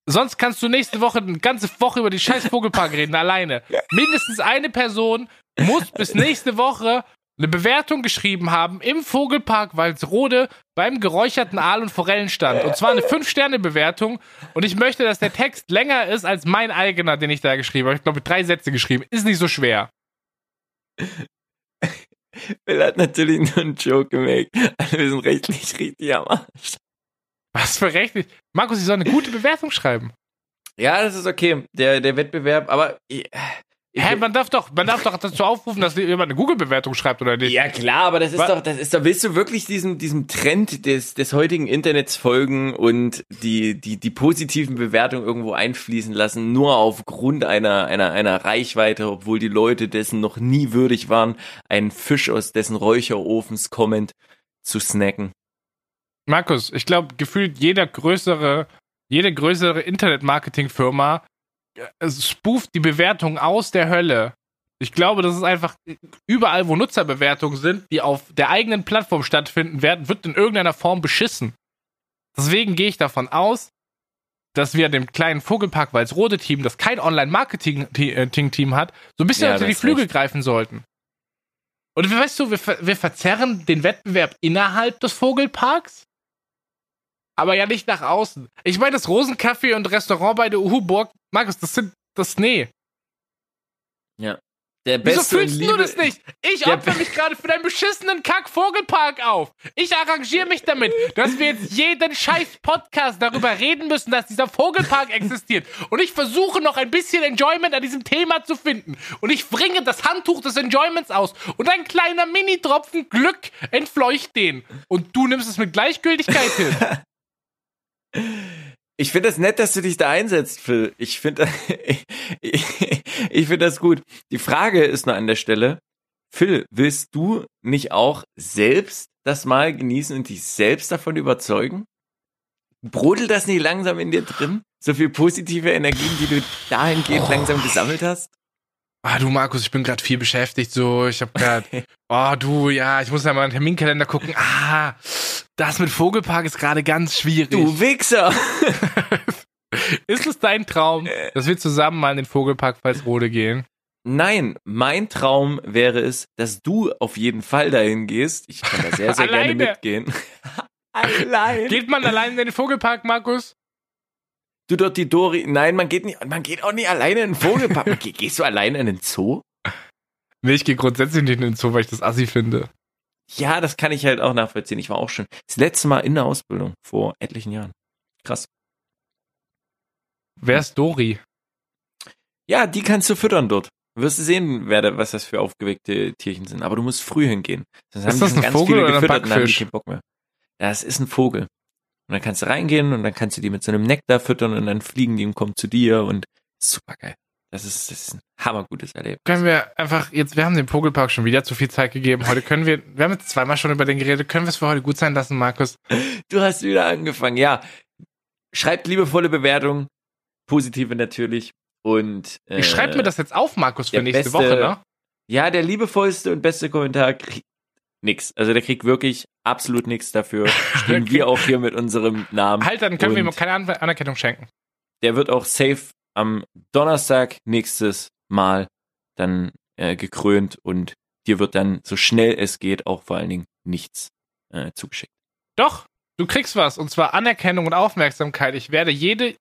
sonst kannst du nächste Woche eine ganze Woche über die scheiß Vogelpark reden, alleine. Mindestens eine Person muss bis nächste Woche eine Bewertung geschrieben haben im Vogelpark Walsrode beim geräucherten Aal- und Forellenstand. Und zwar eine 5-Sterne-Bewertung. Und ich möchte, dass der Text länger ist als mein eigener, den ich da geschrieben habe. Ich glaube, drei Sätze geschrieben. Ist nicht so schwer. Phil hat natürlich nur einen Joke gemacht. Also wir sind rechtlich richtig am Arsch. Was für Recht. Markus, ich soll eine gute Bewertung schreiben. Ja, das ist okay. Der, der Wettbewerb, aber ich, ich, Hä, man darf doch, man darf doch dazu aufrufen, dass jemand eine Google-Bewertung schreibt, oder nicht? Ja, klar, aber das ist Wa- doch, das ist doch, willst du wirklich diesem, diesem Trend des, des heutigen Internets folgen und die, die, die positiven Bewertungen irgendwo einfließen lassen, nur aufgrund einer, einer, einer Reichweite, obwohl die Leute dessen noch nie würdig waren, einen Fisch aus dessen Räucherofens kommend zu snacken? Markus, ich glaube, gefühlt jeder größere, jede größere Internet-Marketing-Firma äh, spooft die Bewertung aus der Hölle. Ich glaube, das ist einfach überall, wo Nutzerbewertungen sind, die auf der eigenen Plattform stattfinden werden, wird in irgendeiner Form beschissen. Deswegen gehe ich davon aus, dass wir dem kleinen Vogelpark Walsrode-Team, das kein Online-Marketing-Team hat, so ein bisschen Ja, unter die Flügel recht. greifen sollten. Und weißt du, wir, wir verzerren den Wettbewerb innerhalb des Vogelparks, aber ja nicht nach außen. Ich meine, das Rosencafé und Restaurant bei der Uhuburg, Markus, das sind das nee. Der Wieso beste fühlst du Liebe- das nicht? Ich Der opfer mich gerade für deinen beschissenen Kack-Vogelpark auf. Ich arrangiere mich damit, dass wir jetzt jeden scheiß Podcast darüber reden müssen, dass dieser Vogelpark existiert. Und ich versuche noch ein bisschen Enjoyment an diesem Thema zu finden. Und ich bringe das Handtuch des Enjoyments aus. Und ein kleiner Mini-Tropfen Glück entfleucht den. Und du nimmst es mit Gleichgültigkeit hin. Ich finde das nett, dass du dich da einsetzt, Phil. Ich finde ich, ich, ich finde das gut. Die Frage ist nur an der Stelle, Phil, willst du nicht auch selbst das mal genießen und dich selbst davon überzeugen? Brodelt das nicht langsam in dir drin? So viel positive Energien, die du dahingehend langsam gesammelt hast? Ah, du Markus, ich bin gerade viel beschäftigt, so. Ich habe gerade, oh du, ja, ich muss ja mal in den Terminkalender gucken. Ah, das mit Vogelpark ist gerade ganz schwierig. Du Wichser! Ist es dein Traum, dass wir zusammen mal in den Vogelpark Pfalzrode gehen? Nein, mein Traum wäre es, dass du auf jeden Fall dahin gehst. Ich kann da sehr, sehr gerne mitgehen. Allein. Geht man allein in den Vogelpark, Markus? Du dort die Dori. Nein, man geht nicht, man geht auch nicht alleine in den Vogelpark. Geh, gehst du alleine in den Zoo? Nee, ich gehe grundsätzlich nicht in den Zoo, weil ich das assi finde. Ja, das kann ich halt auch nachvollziehen. Ich war auch schon das letzte Mal in der Ausbildung vor etlichen Jahren. Krass. Wer ist Dori? Ja, die kannst du füttern dort. Wirst du sehen, wer da, was das für aufgeweckte Tierchen sind. Aber du musst früh hingehen. Sonst Ist die das ein ganz Vogel viele oder ein gefüttert und dann haben die Backfisch? keinen Bock mehr. Ja, es ist ein Vogel. Und dann kannst du reingehen und dann kannst du die mit so einem Nektar füttern und dann fliegen die und kommen zu dir und super geil. Das ist, das ist ein hammergutes Erlebnis. Können wir einfach jetzt, wir haben dem Vogelpark schon wieder zu viel Zeit gegeben. Heute können wir, wir haben jetzt zweimal schon über den geredet, können wir es für heute gut sein lassen, Markus? Du hast wieder angefangen, ja. Schreibt liebevolle Bewertungen, positive natürlich. Und äh, Ich schreibe mir das jetzt auf, Markus, für nächste beste- Woche, ne? Ja, der liebevollste und beste Kommentar kriegt nix. Also der kriegt wirklich absolut nichts dafür. Stehen wir auch hier mit unserem Namen. Halt, dann können wir ihm Und- keine An Anerkennung schenken. Der wird auch safe am Donnerstag nächstes Mal dann äh, gekrönt und dir wird dann so schnell es geht auch vor allen Dingen nichts äh, zugeschickt. Doch, du kriegst was, und zwar Anerkennung und Aufmerksamkeit. Ich werde jede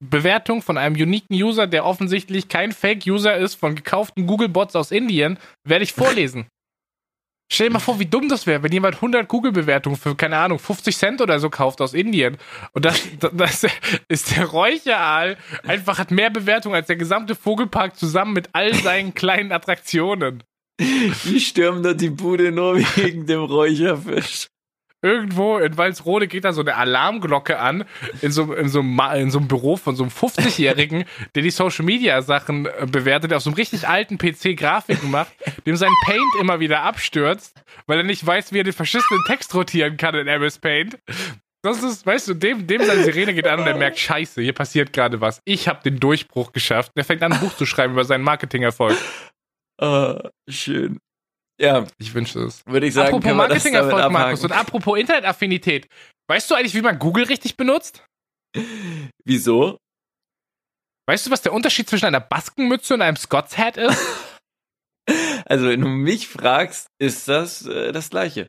Bewertung von einem uniken User, der offensichtlich kein Fake-User ist, von gekauften Google-Bots aus Indien, werde ich vorlesen. Stell dir mal vor, wie dumm das wäre, wenn jemand 100 Google-Bewertungen für, keine Ahnung, 50 Cent oder so kauft aus Indien. Und das, das ist der Räucheraal einfach hat mehr Bewertungen als der gesamte Vogelpark zusammen mit all seinen kleinen Attraktionen. Die stürmen dort die Bude nur wegen dem Räucherfisch. Irgendwo in Walsrode geht da so eine Alarmglocke an, in so, in so, einem in so einem Büro von so einem 50-Jährigen, der die Social Media Sachen äh, bewertet, der auf so einem richtig alten PC Grafiken macht, dem sein Paint immer wieder abstürzt, weil er nicht weiß, wie er den verschissenen Text rotieren kann in MS Paint. Das ist, weißt du, dem, dem seine Sirene geht an und er merkt, scheiße, hier passiert gerade was. Ich habe den Durchbruch geschafft. Er fängt an, ein Buch zu schreiben über seinen Marketingerfolg. Ah, schön. Ja, Ich wünsche es. würde ich sagen, apropos Marketingerfolg, Markus, und apropos Internetaffinität. Weißt du eigentlich, wie man Google richtig benutzt? Wieso? Weißt du, was der Unterschied zwischen einer Baskenmütze und einem Scots Hat ist? Also, wenn du mich fragst, ist das äh, das Gleiche.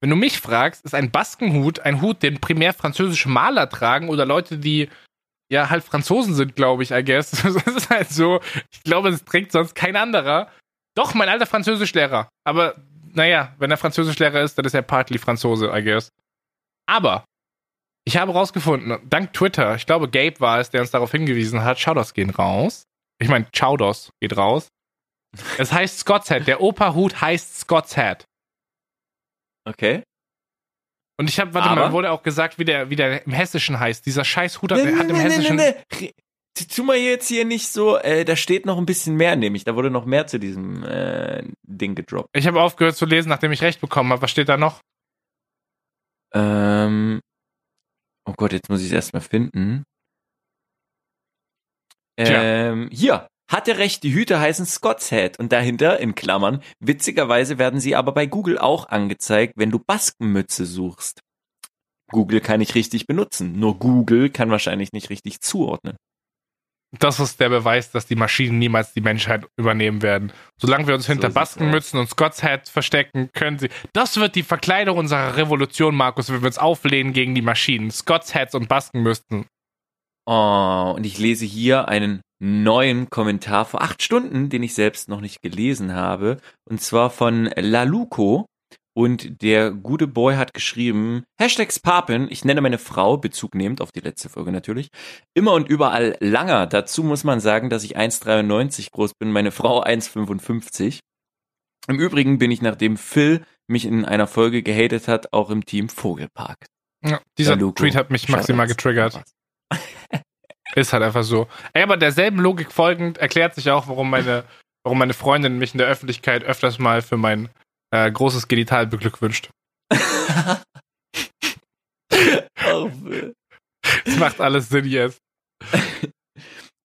Wenn du mich fragst, ist ein Baskenhut ein Hut, den primär französische Maler tragen oder Leute, die ja halt Franzosen sind, glaube ich, I guess. Das ist halt so. Ich glaube, das trägt sonst kein anderer. Doch, mein alter Französischlehrer. Aber naja, wenn er Französischlehrer ist, dann ist er partly Franzose, I guess. Aber ich habe rausgefunden, dank Twitter, ich glaube, Gabe war es, der uns darauf hingewiesen hat, Shoutouts gehen raus. Ich meine, Chowdos geht raus. Es heißt Scots Hat. Der Opa-Hut heißt Scots Hat. Okay. Und ich habe, warte Aber- mal, wurde auch gesagt, wie der, wie der im Hessischen heißt. Dieser scheiß Hut hat, Nee, hat nee, im nee, Hessischen. nee, nee. Tu- mal jetzt hier nicht so, äh, da steht noch ein bisschen mehr, nämlich. Da wurde noch mehr zu diesem äh, Ding gedroppt. Ich habe aufgehört zu lesen, nachdem ich recht bekommen habe. Was steht da noch? Ähm, oh Gott, jetzt muss ich es erstmal finden. Ähm, hier. Hatte recht, die Hüte heißen Scott's Head und dahinter, in Klammern, witzigerweise werden sie aber bei Google auch angezeigt, wenn du Baskenmütze suchst. Google kann nicht richtig benutzen, nur Google kann wahrscheinlich nicht richtig zuordnen. Das ist der Beweis, dass die Maschinen niemals die Menschheit übernehmen werden. Solange wir uns hinter sieht's Baskenmützen und Scots Hat verstecken, können sie. Das wird die Verkleidung unserer Revolution, Markus, wenn wir uns auflehnen gegen die Maschinen. Scots Hats und Baskenmützen. Oh, und ich lese hier einen neuen Kommentar vor acht Stunden, den ich selbst noch nicht gelesen habe, und zwar von Laluco. Und der gute Boy hat geschrieben, Hashtags Papen, ich nenne meine Frau, Bezug nehmend auf die letzte Folge natürlich, immer und überall langer. Dazu muss man sagen, dass ich 1,93 groß bin, meine Frau 1,55. Im Übrigen bin ich, nachdem Phil mich in einer Folge gehatet hat, auch im Team Vogelpark. Ja, dieser. Tweet hat mich maximal getriggert. Ist halt einfach so. Ey, aber derselben Logik folgend erklärt sich auch, warum meine, warum meine Freundin mich in der Öffentlichkeit öfters mal für mein äh, großes Genital beglückwünscht. Oh. Das macht alles Sinn jetzt.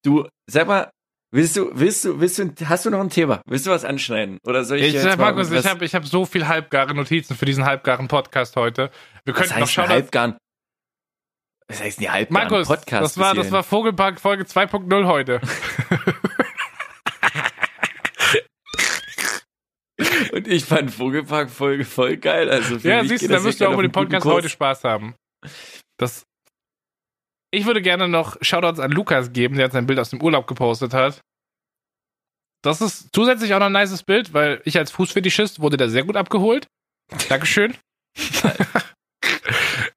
Du, sag mal, willst du, willst du, willst du, hast du noch ein Thema? Willst du was anschneiden? Oder soll ich, Ich, jetzt sag, mal Markus, ich habe ich hab so viel halbgare Notizen für diesen halbgaren Podcast heute. Wir was könnten noch schauen. halbgarn? Was heißt die halbgarn Markus, Podcast? das war, das war Vogelpark Folge 2.0 heute. ich fand Vogelpark Folge voll geil. Also ja, siehst du, da müsst ihr auch einen guten Podcast heute Spaß haben. Das, Ich würde gerne noch Shoutouts an Lukas geben, der jetzt ein Bild aus dem Urlaub gepostet hat. Das ist zusätzlich auch noch ein nices Bild, weil ich als Fußfetischist wurde da sehr gut abgeholt. Dankeschön.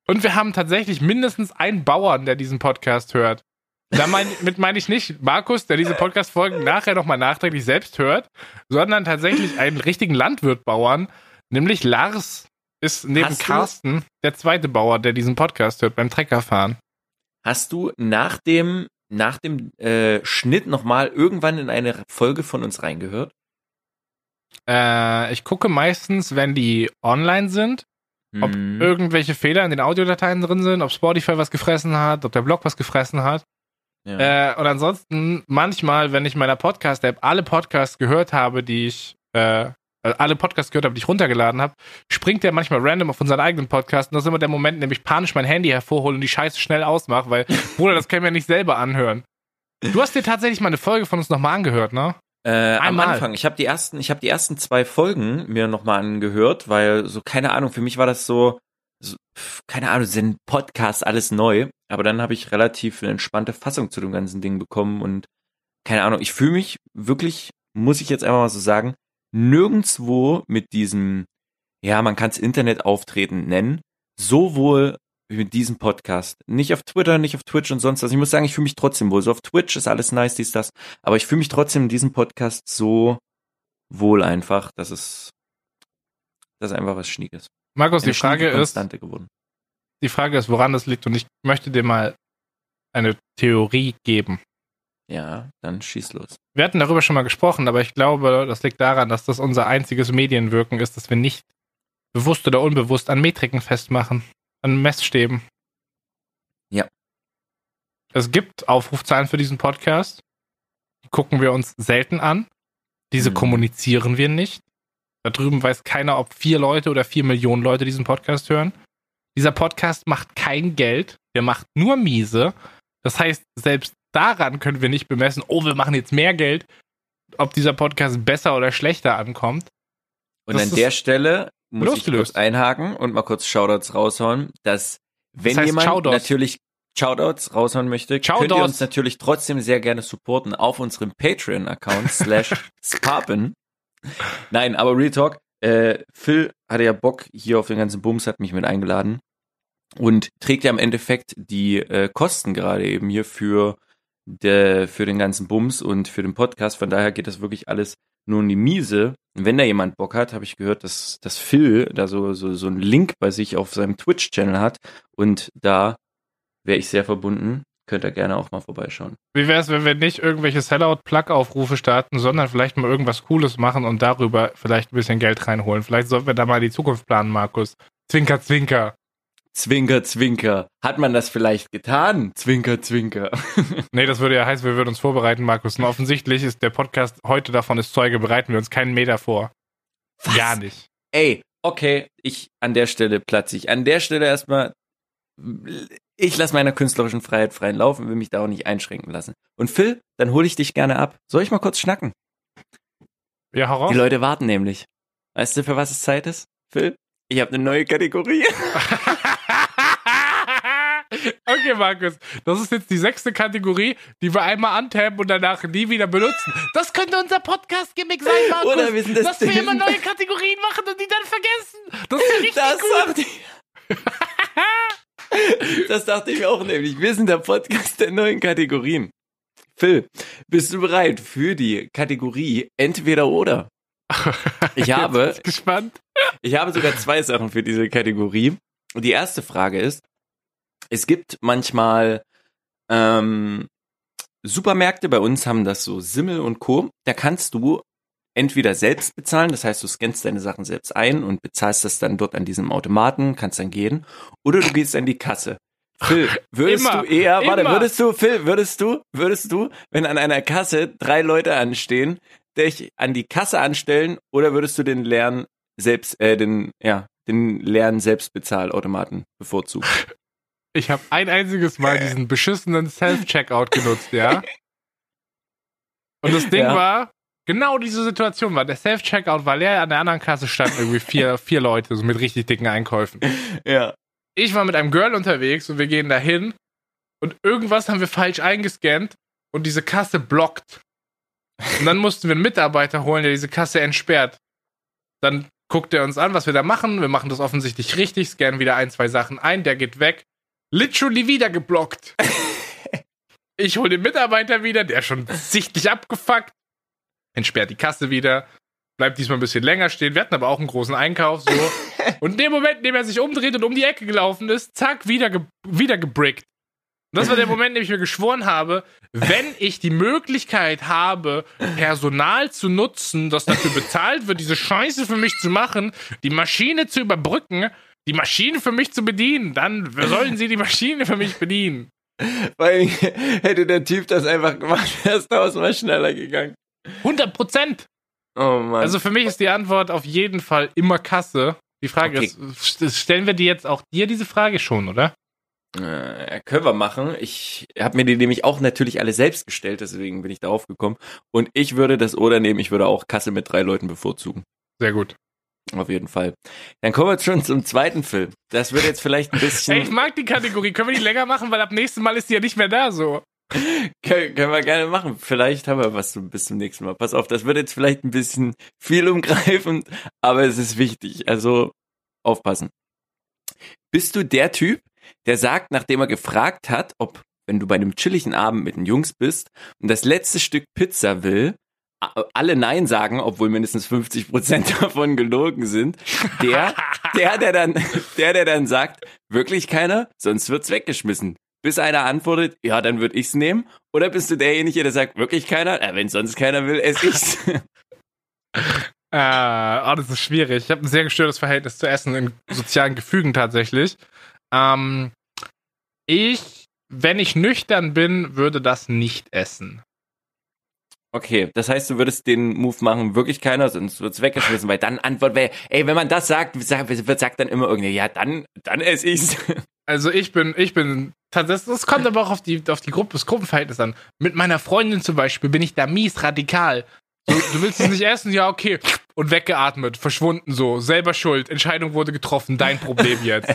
Und wir haben tatsächlich mindestens einen Bauern, der diesen Podcast hört. Damit meine ich nicht Markus, der diese Podcast-Folgen nachher nochmal nachträglich selbst hört, sondern tatsächlich einen richtigen Landwirtbauern, nämlich Lars ist neben Hast Carsten der zweite Bauer, der diesen Podcast hört beim Treckerfahren. Hast du nach dem, nach dem äh, Schnitt nochmal irgendwann in eine Folge von uns reingehört? Äh, ich gucke meistens, wenn die online sind, ob Hm. irgendwelche Fehler in den Audiodateien drin sind, ob Spotify was gefressen hat, ob der Blog was gefressen hat. Ja. Äh, und ansonsten manchmal, wenn ich meiner Podcast-App alle Podcasts gehört habe, die ich, äh, äh, alle Podcasts gehört habe, die ich runtergeladen habe, springt der manchmal random auf unseren eigenen Podcast. Und das ist immer der Moment, in dem ich panisch mein Handy hervorhole und die Scheiße schnell ausmache, weil, Bruder, das kann ich mir nicht selber anhören. Du hast dir tatsächlich mal eine Folge von uns nochmal angehört, ne? Äh, am. Anfang. Ich habe die ersten, ich habe die ersten zwei Folgen mir nochmal angehört, weil so keine Ahnung. Für mich war das so, keine Ahnung, sind Podcast alles neu. Aber dann habe ich relativ eine entspannte Fassung zu dem ganzen Ding bekommen und keine Ahnung. Ich fühle mich wirklich, muss ich jetzt einfach mal so sagen, nirgendswo mit diesem, ja, man kann es Internet auftreten nennen, so wohl wie mit diesem Podcast. Nicht auf Twitter, nicht auf Twitch und sonst was. Ich muss sagen, ich fühle mich trotzdem wohl. So auf Twitch ist alles nice, dies, das. Aber ich fühle mich trotzdem in diesem Podcast so wohl einfach, dass es, das ist einfach was Schniekes. Markus, die Frage ist, geworden. die Frage ist, woran das liegt und ich möchte dir mal eine Theorie geben. Ja, dann schieß los. Wir hatten darüber schon mal gesprochen, aber ich glaube, das liegt daran, dass das unser einziges Medienwirken ist, dass wir nicht bewusst oder unbewusst an Metriken festmachen, an Messstäben. Ja. Es gibt Aufrufzahlen für diesen Podcast. Die gucken wir uns selten an. Diese Mhm. kommunizieren wir nicht. Da drüben weiß keiner, ob vier Leute oder vier Millionen Leute diesen Podcast hören. Dieser Podcast macht kein Geld. Der macht nur miese. Das heißt, selbst daran können wir nicht bemessen, oh, wir machen jetzt mehr Geld, ob dieser Podcast besser oder schlechter ankommt. Und Das an der Stelle muss ich losgelöst. kurz einhaken und mal kurz Shoutouts raushauen, dass wenn heißt jemand Shoutouts? natürlich Shoutouts raushauen möchte, könnt ihr Shoutouts. uns natürlich trotzdem sehr gerne supporten auf unserem Patreon-Account slash Sparpen. Nein, aber Real Talk, äh, Phil hatte ja Bock hier auf den ganzen Bums, hat mich mit eingeladen und trägt ja im Endeffekt die äh, Kosten gerade eben hier für, der, für den ganzen Bums und für den Podcast. Von daher geht das wirklich alles nur in die Miese. Wenn da jemand Bock hat, habe ich gehört, dass, dass Phil da so, so, so einen Link bei sich auf seinem Twitch-Channel hat und da wäre ich sehr verbunden. Könnt ihr gerne auch mal vorbeischauen. Wie wäre es, wenn wir nicht irgendwelche Sellout-Plug-Aufrufe starten, sondern vielleicht mal irgendwas Cooles machen und darüber vielleicht ein bisschen Geld reinholen? Vielleicht sollten wir da mal die Zukunft planen, Markus. Zwinker, zwinker. Zwinker, zwinker. Hat man das vielleicht getan? Zwinker, zwinker. Nee, das würde ja heißen, wir würden uns vorbereiten, Markus. Und offensichtlich ist der Podcast heute davon ist Zeuge, bereiten wir uns keinen Meter vor. Was? Gar nicht. Ey, okay, ich an der Stelle platze ich. An der Stelle erstmal, ich lasse meiner künstlerischen Freiheit freien Laufen, will mich da auch nicht einschränken lassen. Und Phil, dann hole ich dich gerne ab. Soll ich mal kurz schnacken? Ja, hau raus. Die Leute warten nämlich. Weißt du, für was es Zeit ist? Phil, ich habe eine neue Kategorie. okay, Markus. Das ist jetzt die sechste Kategorie, die wir einmal antappen und danach nie wieder benutzen. Das könnte unser Podcast-Gimmick sein, Markus. Oder wir sind das dass wir Ding. immer neue Kategorien machen und die dann vergessen. Das ist ja richtig Das gut. ich. Das dachte ich auch nämlich. Wir sind der Podcast der neuen Kategorien. Phil, bist du bereit für die Kategorie Entweder oder? Ich habe, gespannt. ich habe sogar zwei Sachen für diese Kategorie. Und die erste Frage ist, es gibt manchmal ähm, Supermärkte, bei uns haben das so Simmel und Co. Da kannst du entweder selbst bezahlen, das heißt, du scannst deine Sachen selbst ein und bezahlst das dann dort an diesem Automaten, kannst dann gehen, oder du gehst an die Kasse. Phil, würdest Immer, du eher, warte, immer. würdest du, Phil, würdest du, würdest du, wenn an einer Kasse drei Leute anstehen, dich an die Kasse anstellen, oder würdest du den leeren selbst, äh, den, ja, den leeren Selbstbezahlautomaten bevorzugen? Ich habe ein einziges Mal diesen beschissenen Self-Checkout genutzt, ja. Und das Ding Ja. war, genau diese Situation war, der Self-Checkout war leer, an der anderen Kasse standen irgendwie vier, vier Leute, so mit richtig dicken Einkäufen. Ja. Ich war mit einem Girl unterwegs und wir gehen dahin und irgendwas haben wir falsch eingescannt und diese Kasse blockt. Und dann mussten wir einen Mitarbeiter holen, der diese Kasse entsperrt. Dann guckt er uns an, was wir da machen. Wir machen das offensichtlich richtig, scannen wieder ein, zwei Sachen ein, der geht weg. Literally wieder geblockt. ich hole den Mitarbeiter wieder, der ist schon sichtlich abgefuckt. Entsperrt die Kasse wieder. Bleibt diesmal ein bisschen länger stehen. Wir hatten aber auch einen großen Einkauf, so. Und in dem Moment, in dem er sich umdreht und um die Ecke gelaufen ist, zack, wieder, ge wieder gebrickt. Und das war der Moment, in dem ich mir geschworen habe, wenn ich die Möglichkeit habe, Personal zu nutzen, das dafür bezahlt wird, diese Scheiße für mich zu machen, die Maschine zu überbrücken, die Maschine für mich zu bedienen, dann sollen sie die Maschine für mich bedienen. Weil hätte der Typ das einfach gemacht, wäre es tausendmal schneller gegangen. 100 Prozent. Oh Mann. Also für mich ist die Antwort auf jeden Fall immer Kasse. Die Frage Okay. ist, stellen wir die jetzt auch dir diese Frage schon, oder? Äh, können wir machen. Ich habe mir die nämlich auch natürlich alle selbst gestellt, deswegen bin ich darauf gekommen. Und ich würde das oder nehmen, ich würde auch Kasse mit drei Leuten bevorzugen. Sehr gut. Auf jeden Fall. Dann kommen wir jetzt schon zum zweiten Film. Das wird jetzt vielleicht ein bisschen. Ey, ich mag die Kategorie. Können wir die länger machen, weil ab nächstem Mal ist die ja nicht mehr da so. Können, können wir gerne machen. Vielleicht haben wir was zum, bis zum nächsten Mal. Pass auf, das wird jetzt vielleicht ein bisschen viel umgreifend, aber es ist wichtig. Also aufpassen. Bist du der Typ, der sagt, nachdem er gefragt hat, ob, wenn du bei einem chilligen Abend mit den Jungs bist und das letzte Stück Pizza will, alle Nein sagen, obwohl mindestens 50 Prozent davon gelogen sind, der, der, der dann, der, der dann sagt, wirklich keiner, sonst wird's weggeschmissen. Bis einer antwortet, ja, dann würde ich's nehmen. Oder bist du derjenige, der sagt, wirklich keiner? Ja, wenn sonst keiner will, esse ich's. Äh, oh, das ist schwierig. Ich habe ein sehr gestörtes Verhältnis zu Essen in sozialen Gefügen tatsächlich. Ähm, ich, wenn ich nüchtern bin, würde das nicht essen. Okay, das heißt, du würdest den Move machen, wirklich keiner, sonst wird's weggeschmissen, weil dann Antwort wäre, ey, wenn man das sagt, sagt, sagt dann immer irgendwie, ja, dann, dann esse ich's. Also ich bin, ich bin, das, das kommt aber auch auf die, auf die Gruppe, das Gruppenverhältnis an. Mit meiner Freundin zum Beispiel bin ich da mies radikal. So, du willst es nicht essen? Ja, okay. Und weggeatmet, verschwunden so, selber schuld, Entscheidung wurde getroffen, dein Problem jetzt.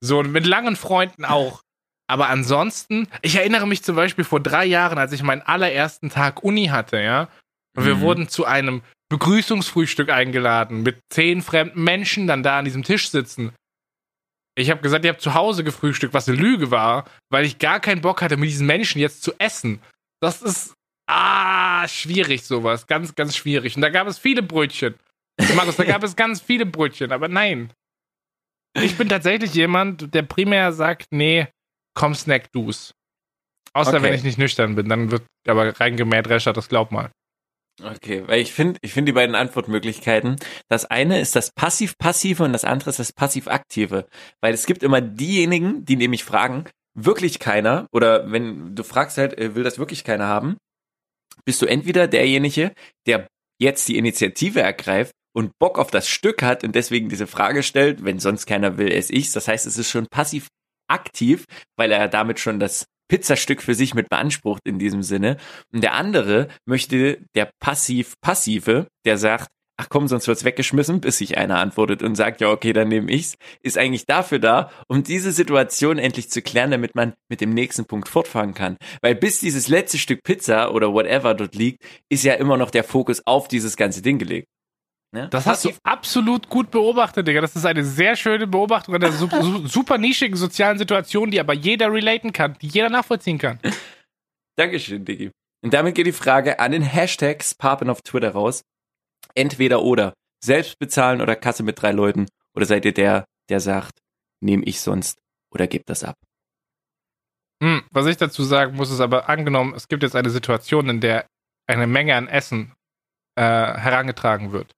So, und mit langen Freunden auch. Aber ansonsten, ich erinnere mich zum Beispiel vor drei Jahren, als ich meinen allerersten Tag Uni hatte, ja. Und wir Mhm. wurden zu einem Begrüßungsfrühstück eingeladen, mit zehn fremden Menschen dann da an diesem Tisch sitzen. Ich habe gesagt, ihr habt zu Hause gefrühstückt, was eine Lüge war, weil ich gar keinen Bock hatte, mit diesen Menschen jetzt zu essen. Das ist, ah, schwierig sowas. Ganz, ganz schwierig. Und da gab es viele Brötchen. Markus, da gab es ganz viele Brötchen, aber nein. Ich bin tatsächlich jemand, der primär sagt, nee, komm, snack du's. Außer Okay. wenn ich nicht nüchtern bin, dann wird aber reingemäht Rescher, das glaub mal. Okay, weil ich finde, ich finde die beiden Antwortmöglichkeiten. Das eine ist das passiv-passive und das andere ist das passiv-aktive. Weil es gibt immer diejenigen, die nämlich fragen, wirklich keiner, oder wenn du fragst halt, äh, will das wirklich keiner haben, bist du entweder derjenige, der jetzt die Initiative ergreift und Bock auf das Stück hat und deswegen diese Frage stellt, wenn sonst keiner will, esse ich's. Das heißt, es ist schon passiv-aktiv, weil er damit schon das Pizzastück für sich mit beansprucht in diesem Sinne. Und der andere möchte der passiv-passive, der sagt, ach komm, sonst wird's weggeschmissen, bis sich einer antwortet und sagt, ja, okay, dann nehme ich's, ist eigentlich dafür da, um diese Situation endlich zu klären, damit man mit dem nächsten Punkt fortfahren kann. Weil bis dieses letzte Stück Pizza oder whatever dort liegt, ist ja immer noch der Fokus auf dieses ganze Ding gelegt. Ne? Das hast du absolut gut beobachtet, Digga. Das ist eine sehr schöne Beobachtung einer su su super nischigen sozialen Situation, die aber jeder relaten kann, die jeder nachvollziehen kann. Dankeschön, Diggi. Und damit geht die Frage an den Hashtag Sparpen auf Twitter raus. Entweder oder. Selbst bezahlen oder Kasse mit drei Leuten. Oder seid ihr der, der sagt, nehme ich sonst oder gebt das ab? Hm, was ich dazu sagen muss, ist aber angenommen, es gibt jetzt eine Situation, in der eine Menge an Essen äh, herangetragen wird.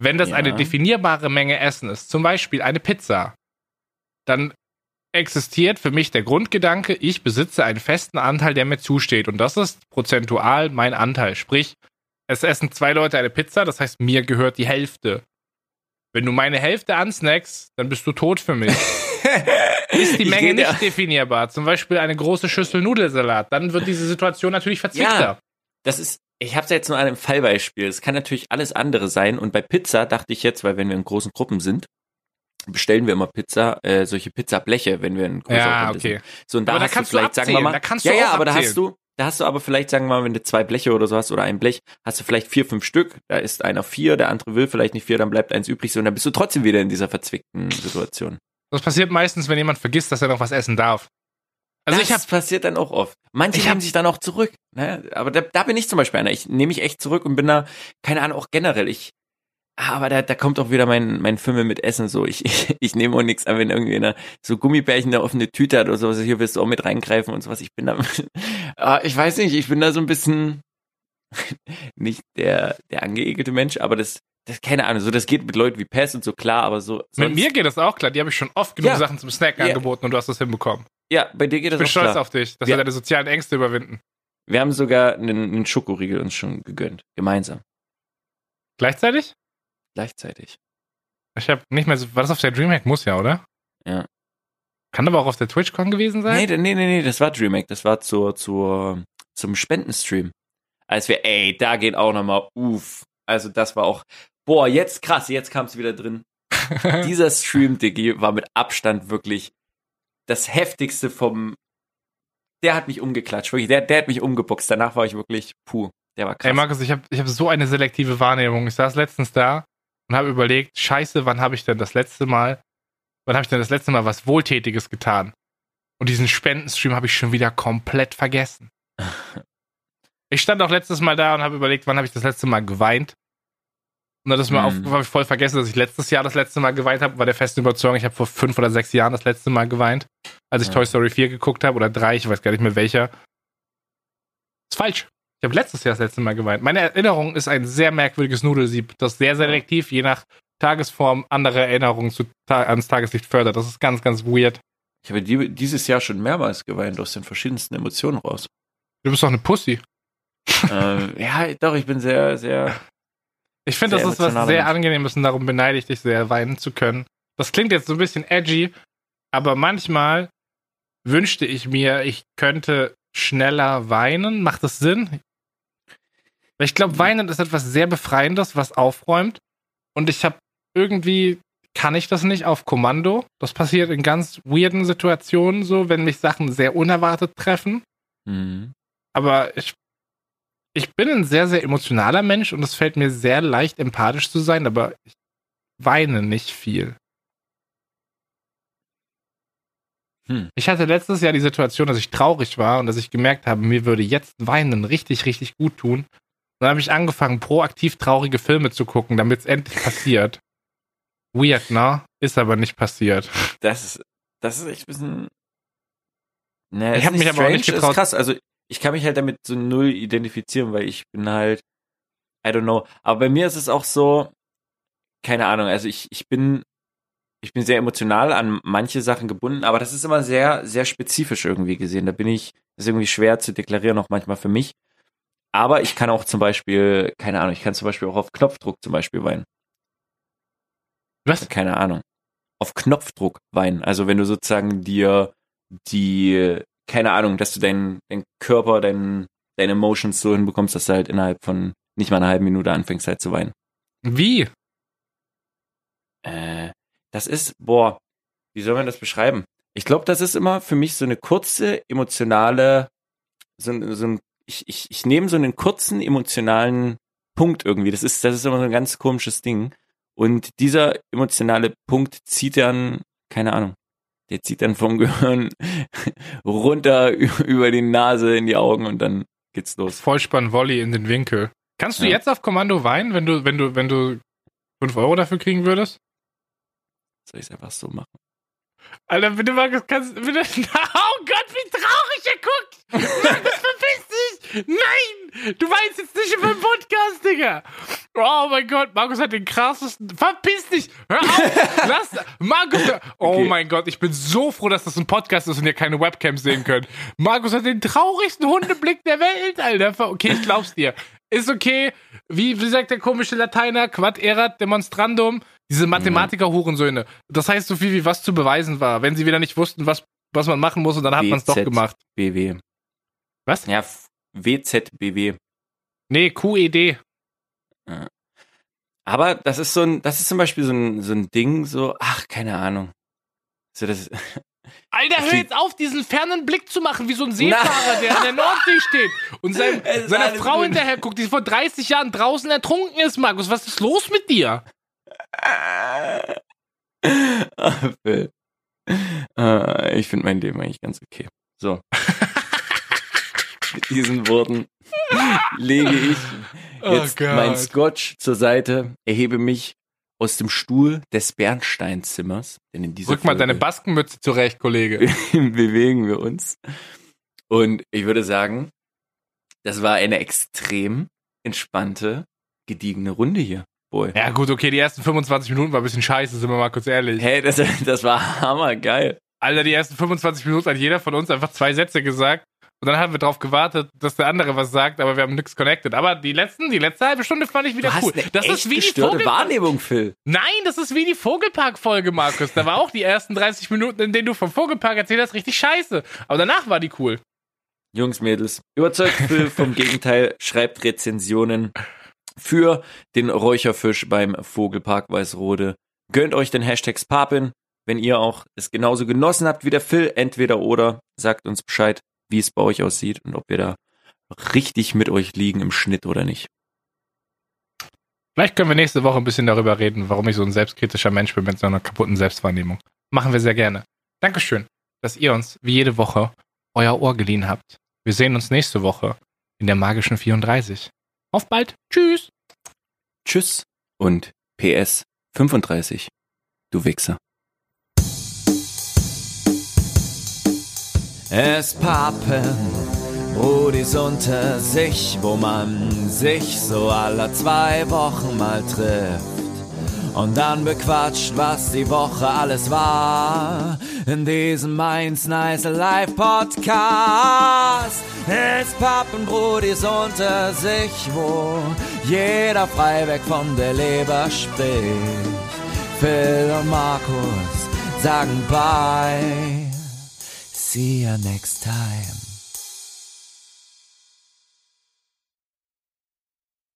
Wenn das Ja. eine definierbare Menge Essen ist, zum Beispiel eine Pizza, dann existiert für mich der Grundgedanke, ich besitze einen festen Anteil, der mir zusteht. Und das ist prozentual mein Anteil. Sprich, es essen zwei Leute eine Pizza, das heißt, mir gehört die Hälfte. Wenn du meine Hälfte ansnackst, dann bist du tot für mich. Ist die Menge nicht definierbar, zum Beispiel eine große Schüssel Nudelsalat, dann wird diese Situation natürlich verzwickter. Ja. Das ist, ich habe es jetzt nur an einem Fallbeispiel. Es kann natürlich alles andere sein. Und bei Pizza dachte ich jetzt, weil wenn wir in großen Gruppen sind, bestellen wir immer Pizza, äh, solche Pizzableche, wenn wir in größerer Ja, Runde okay. sind. So, und da Aber da hast du kannst du vielleicht, sagen wir abzählen, mal, da kannst du ja, ja, aber da abzählen. hast du, da hast du aber vielleicht, sagen wir mal, wenn du zwei Bleche oder so hast oder ein Blech, hast du vielleicht vier, fünf Stück, da ist einer vier, der andere will vielleicht nicht vier, dann bleibt eins übrig, so, und dann bist du trotzdem wieder in dieser verzwickten Situation. Das passiert meistens, wenn jemand vergisst, dass er noch was essen darf. Also das ich habe passiert dann auch oft. Manche hab- nehmen sich dann auch zurück. Ne? Aber da, da bin ich zum Beispiel einer. Ich nehme mich echt zurück und bin da, keine Ahnung, auch generell. Ich, ah, aber da, da kommt auch wieder mein, mein Fimmel mit Essen so. Ich, ich, ich nehme auch nichts an, wenn irgendwie einer so Gummibärchen eine offene Tüte hat oder sowas. Hier willst du auch mit reingreifen und sowas. Ich bin da, ah, ich weiß nicht, ich bin da so ein bisschen nicht der, der angeekelte Mensch, aber das, das, keine Ahnung, so das geht mit Leuten wie Pest und so klar, aber so. mit mir geht das auch klar. Die habe ich schon oft genug Ja. Sachen zum Snacken Ja. angeboten und du hast das hinbekommen. Ja, bei dir geht Ich das bin auch stolz klar. auf dich, dass Ja. wir deine sozialen Ängste überwinden. Wir haben sogar einen, einen Schokoriegel uns schon gegönnt. Gemeinsam. Gleichzeitig? Gleichzeitig. Ich habe nicht mehr so. War das auf der Dreamhack? Muss ja, oder? Ja. Kann aber auch auf der TwitchCon gewesen sein? Nee, nee, nee, nee, das war DreamHack. Das war zur, zur, zum Spendenstream. Als wir, ey, da geht auch nochmal, uff. Also das war auch, boah, jetzt krass, jetzt kam es wieder drin. Dieser Stream, Diggi, war mit Abstand wirklich das heftigste vom, der hat mich umgeklatscht, wirklich, der, der hat mich umgeboxt. Danach war ich wirklich, puh, der war krass. Ey, Markus, ich habe ich hab so eine selektive Wahrnehmung. Ich saß letztens da und habe überlegt, scheiße, wann habe ich denn das letzte Mal, wann habe ich denn das letzte Mal was Wohltätiges getan? Und diesen Spendenstream habe ich schon wieder komplett vergessen. Ich stand auch letztes Mal da und habe überlegt, wann habe ich das letzte Mal geweint. Und dann ist mir Mhm. auf, ich voll vergessen, dass ich letztes Jahr das letzte Mal geweint habe, war der festen Überzeugung, ich habe vor fünf oder sechs Jahren das letzte Mal geweint, als ich Ja. Toy Story 4 geguckt habe oder drei, ich weiß gar nicht mehr welcher. Ist falsch. Ich habe letztes Jahr das letzte Mal geweint. Meine Erinnerung ist ein sehr merkwürdiges Nudelsieb, das sehr selektiv, je nach Tagesform, andere Erinnerungen zu, ans Tageslicht fördert. Das ist ganz, ganz weird. Ich habe die, dieses Jahr schon mehrmals geweint aus den verschiedensten Emotionen raus. Du bist doch eine Pussy. ähm, ja, doch, ich bin sehr, sehr, Ich finde, das ist was sehr. Angenehmes und darum beneide ich dich sehr, weinen zu können. Das klingt jetzt so ein bisschen edgy, aber manchmal wünschte ich mir, ich könnte schneller weinen. Macht das Sinn? Weil Ich glaube, weinen ist etwas sehr Befreiendes, was aufräumt. Und ich habe irgendwie, kann ich das nicht auf Kommando. Das passiert in ganz weirden Situationen so, wenn mich Sachen sehr unerwartet treffen mhm. aber ich, ich bin ein sehr, sehr emotionaler Mensch und es fällt mir sehr leicht, empathisch zu sein, aber ich weine nicht viel. Hm. Ich hatte letztes Jahr die Situation, dass ich traurig war und dass ich gemerkt habe, mir würde jetzt Weinen richtig, richtig gut tun. Und dann habe ich angefangen, proaktiv traurige Filme zu gucken, damit es endlich passiert. Weird, ne? Ist aber nicht passiert. Das ist, das ist echt ein bisschen. Ne, Ich ist hab mich aber auch nicht getraut- Ist krass. Also ich kann mich halt damit so null identifizieren, weil ich bin halt, I don't know. Aber bei mir ist es auch so, keine Ahnung. Also ich, ich bin, ich bin sehr emotional an manche Sachen gebunden, aber das ist immer sehr, sehr spezifisch irgendwie gesehen. Da bin ich, das ist irgendwie schwer zu deklarieren, auch manchmal für mich. Aber ich kann auch zum Beispiel, keine Ahnung, ich kann zum Beispiel auch auf Knopfdruck zum Beispiel weinen. Was? keine Ahnung, auf Knopfdruck weinen. Also wenn du sozusagen dir die, keine Ahnung, dass du deinen dein Körper, dein, deine Emotions so hinbekommst, dass du halt innerhalb von nicht mal einer halben Minute anfängst halt zu weinen. Wie? Äh, das ist, boah, wie soll man das beschreiben? Ich glaube, das ist immer für mich so eine kurze, emotionale, so, ein- so ein, ich, ich, ich nehme so einen kurzen, emotionalen Punkt irgendwie. Das ist, das ist immer so ein ganz komisches Ding. Und dieser emotionale Punkt zieht dann, keine Ahnung, der zieht dann vom Gehirn runter über die Nase in die Augen und dann geht's los. Vollspann Volley in den Winkel. Kannst du Ja. jetzt auf Kommando weinen, wenn du, wenn du, wenn du 5 Euro dafür kriegen würdest? Soll ich es einfach so machen? Alter, bitte Markus, kannst bitte. Oh Gott, wie traurig er guckt! Markus, verpiss! Nein! Du weinst jetzt nicht über den Podcast, Digga! Oh mein Gott, Markus hat den krassesten. Verpiss dich! Hör auf! Lass. Markus! Oh Okay. mein Gott, ich bin so froh, dass das ein Podcast ist und ihr keine Webcams sehen könnt. Markus hat den traurigsten Hundeblick der Welt, Alter. Okay, ich glaub's dir. Ist okay. Wie, wie sagt der komische Lateiner? Quad erat demonstrandum. Diese Mathematiker-Hurensöhne. Das heißt so viel wie was zu beweisen war. Wenn sie wieder nicht wussten, was, was man machen muss und dann hat man es doch gemacht. BW. Was? Ja, WZBW. Nee, QED. Aber das ist so ein, das ist zum Beispiel so ein, so ein Ding, so, ach, keine Ahnung. So, das, Alter, hör jetzt auf, diesen fernen Blick zu machen, wie so ein Seefahrer, der in der Nordsee steht und sein, seiner Frau hinterher guckt, die vor 30 Jahren draußen ertrunken ist, Markus. Was ist los mit dir? Ah. Äh, ich finde mein Leben eigentlich ganz okay. So. Mit diesen Worten lege ich Oh jetzt Gott. mein Scotch zur Seite, erhebe mich aus dem Stuhl des Bernsteinzimmers, denn in dieser Rück mal Folge deine Baskenmütze zurecht, Kollege. bewegen wir uns. Und ich würde sagen, das war eine extrem entspannte, gediegene Runde hier, Boy. Ja gut, okay, die ersten 25 Minuten war ein bisschen scheiße, sind wir mal kurz ehrlich. Hey, das, das war hammergeil. Alter, die ersten 25 Minuten hat jeder von uns einfach zwei Sätze gesagt. Und dann haben wir darauf gewartet, dass der andere was sagt, aber wir haben nichts connected. Aber die letzten, die letzte halbe Stunde fand ich wieder cool. Das ist wie die gestörte Vogel Wahrnehmung, Phil. Nein, das ist wie die Vogelpark-Folge, Markus. Da war auch die ersten 30 Minuten, in denen du vom Vogelpark erzählt hast, richtig scheiße. Aber danach war die cool. Jungs, Mädels, überzeugt Phil vom Gegenteil, schreibt Rezensionen für den Räucherfisch beim Vogelpark Weißrode. Gönnt euch den Hashtag Papin, wenn ihr auch es genauso genossen habt wie der Phil, entweder oder. Sagt uns Bescheid, wie es bei euch aussieht und ob wir da richtig mit euch liegen im Schnitt oder nicht. Vielleicht können wir nächste Woche ein bisschen darüber reden, warum ich so ein selbstkritischer Mensch bin mit so einer kaputten Selbstwahrnehmung. Machen wir sehr gerne. Dankeschön, dass ihr uns wie jede Woche euer Ohr geliehen habt. Wir sehen uns nächste Woche in der magischen 34. Auf bald. Tschüss. Tschüss und PS 35. Du Wichser. Es pappen Brudis unter sich, wo man sich so alle zwei Wochen mal trifft. Und dann bequatscht, was die Woche alles war. In diesem Mainz Nice Live Podcast. Es pappen Brudis unter sich, wo jeder frei von der Leber spricht. Phil und Markus sagen bye. See you next time.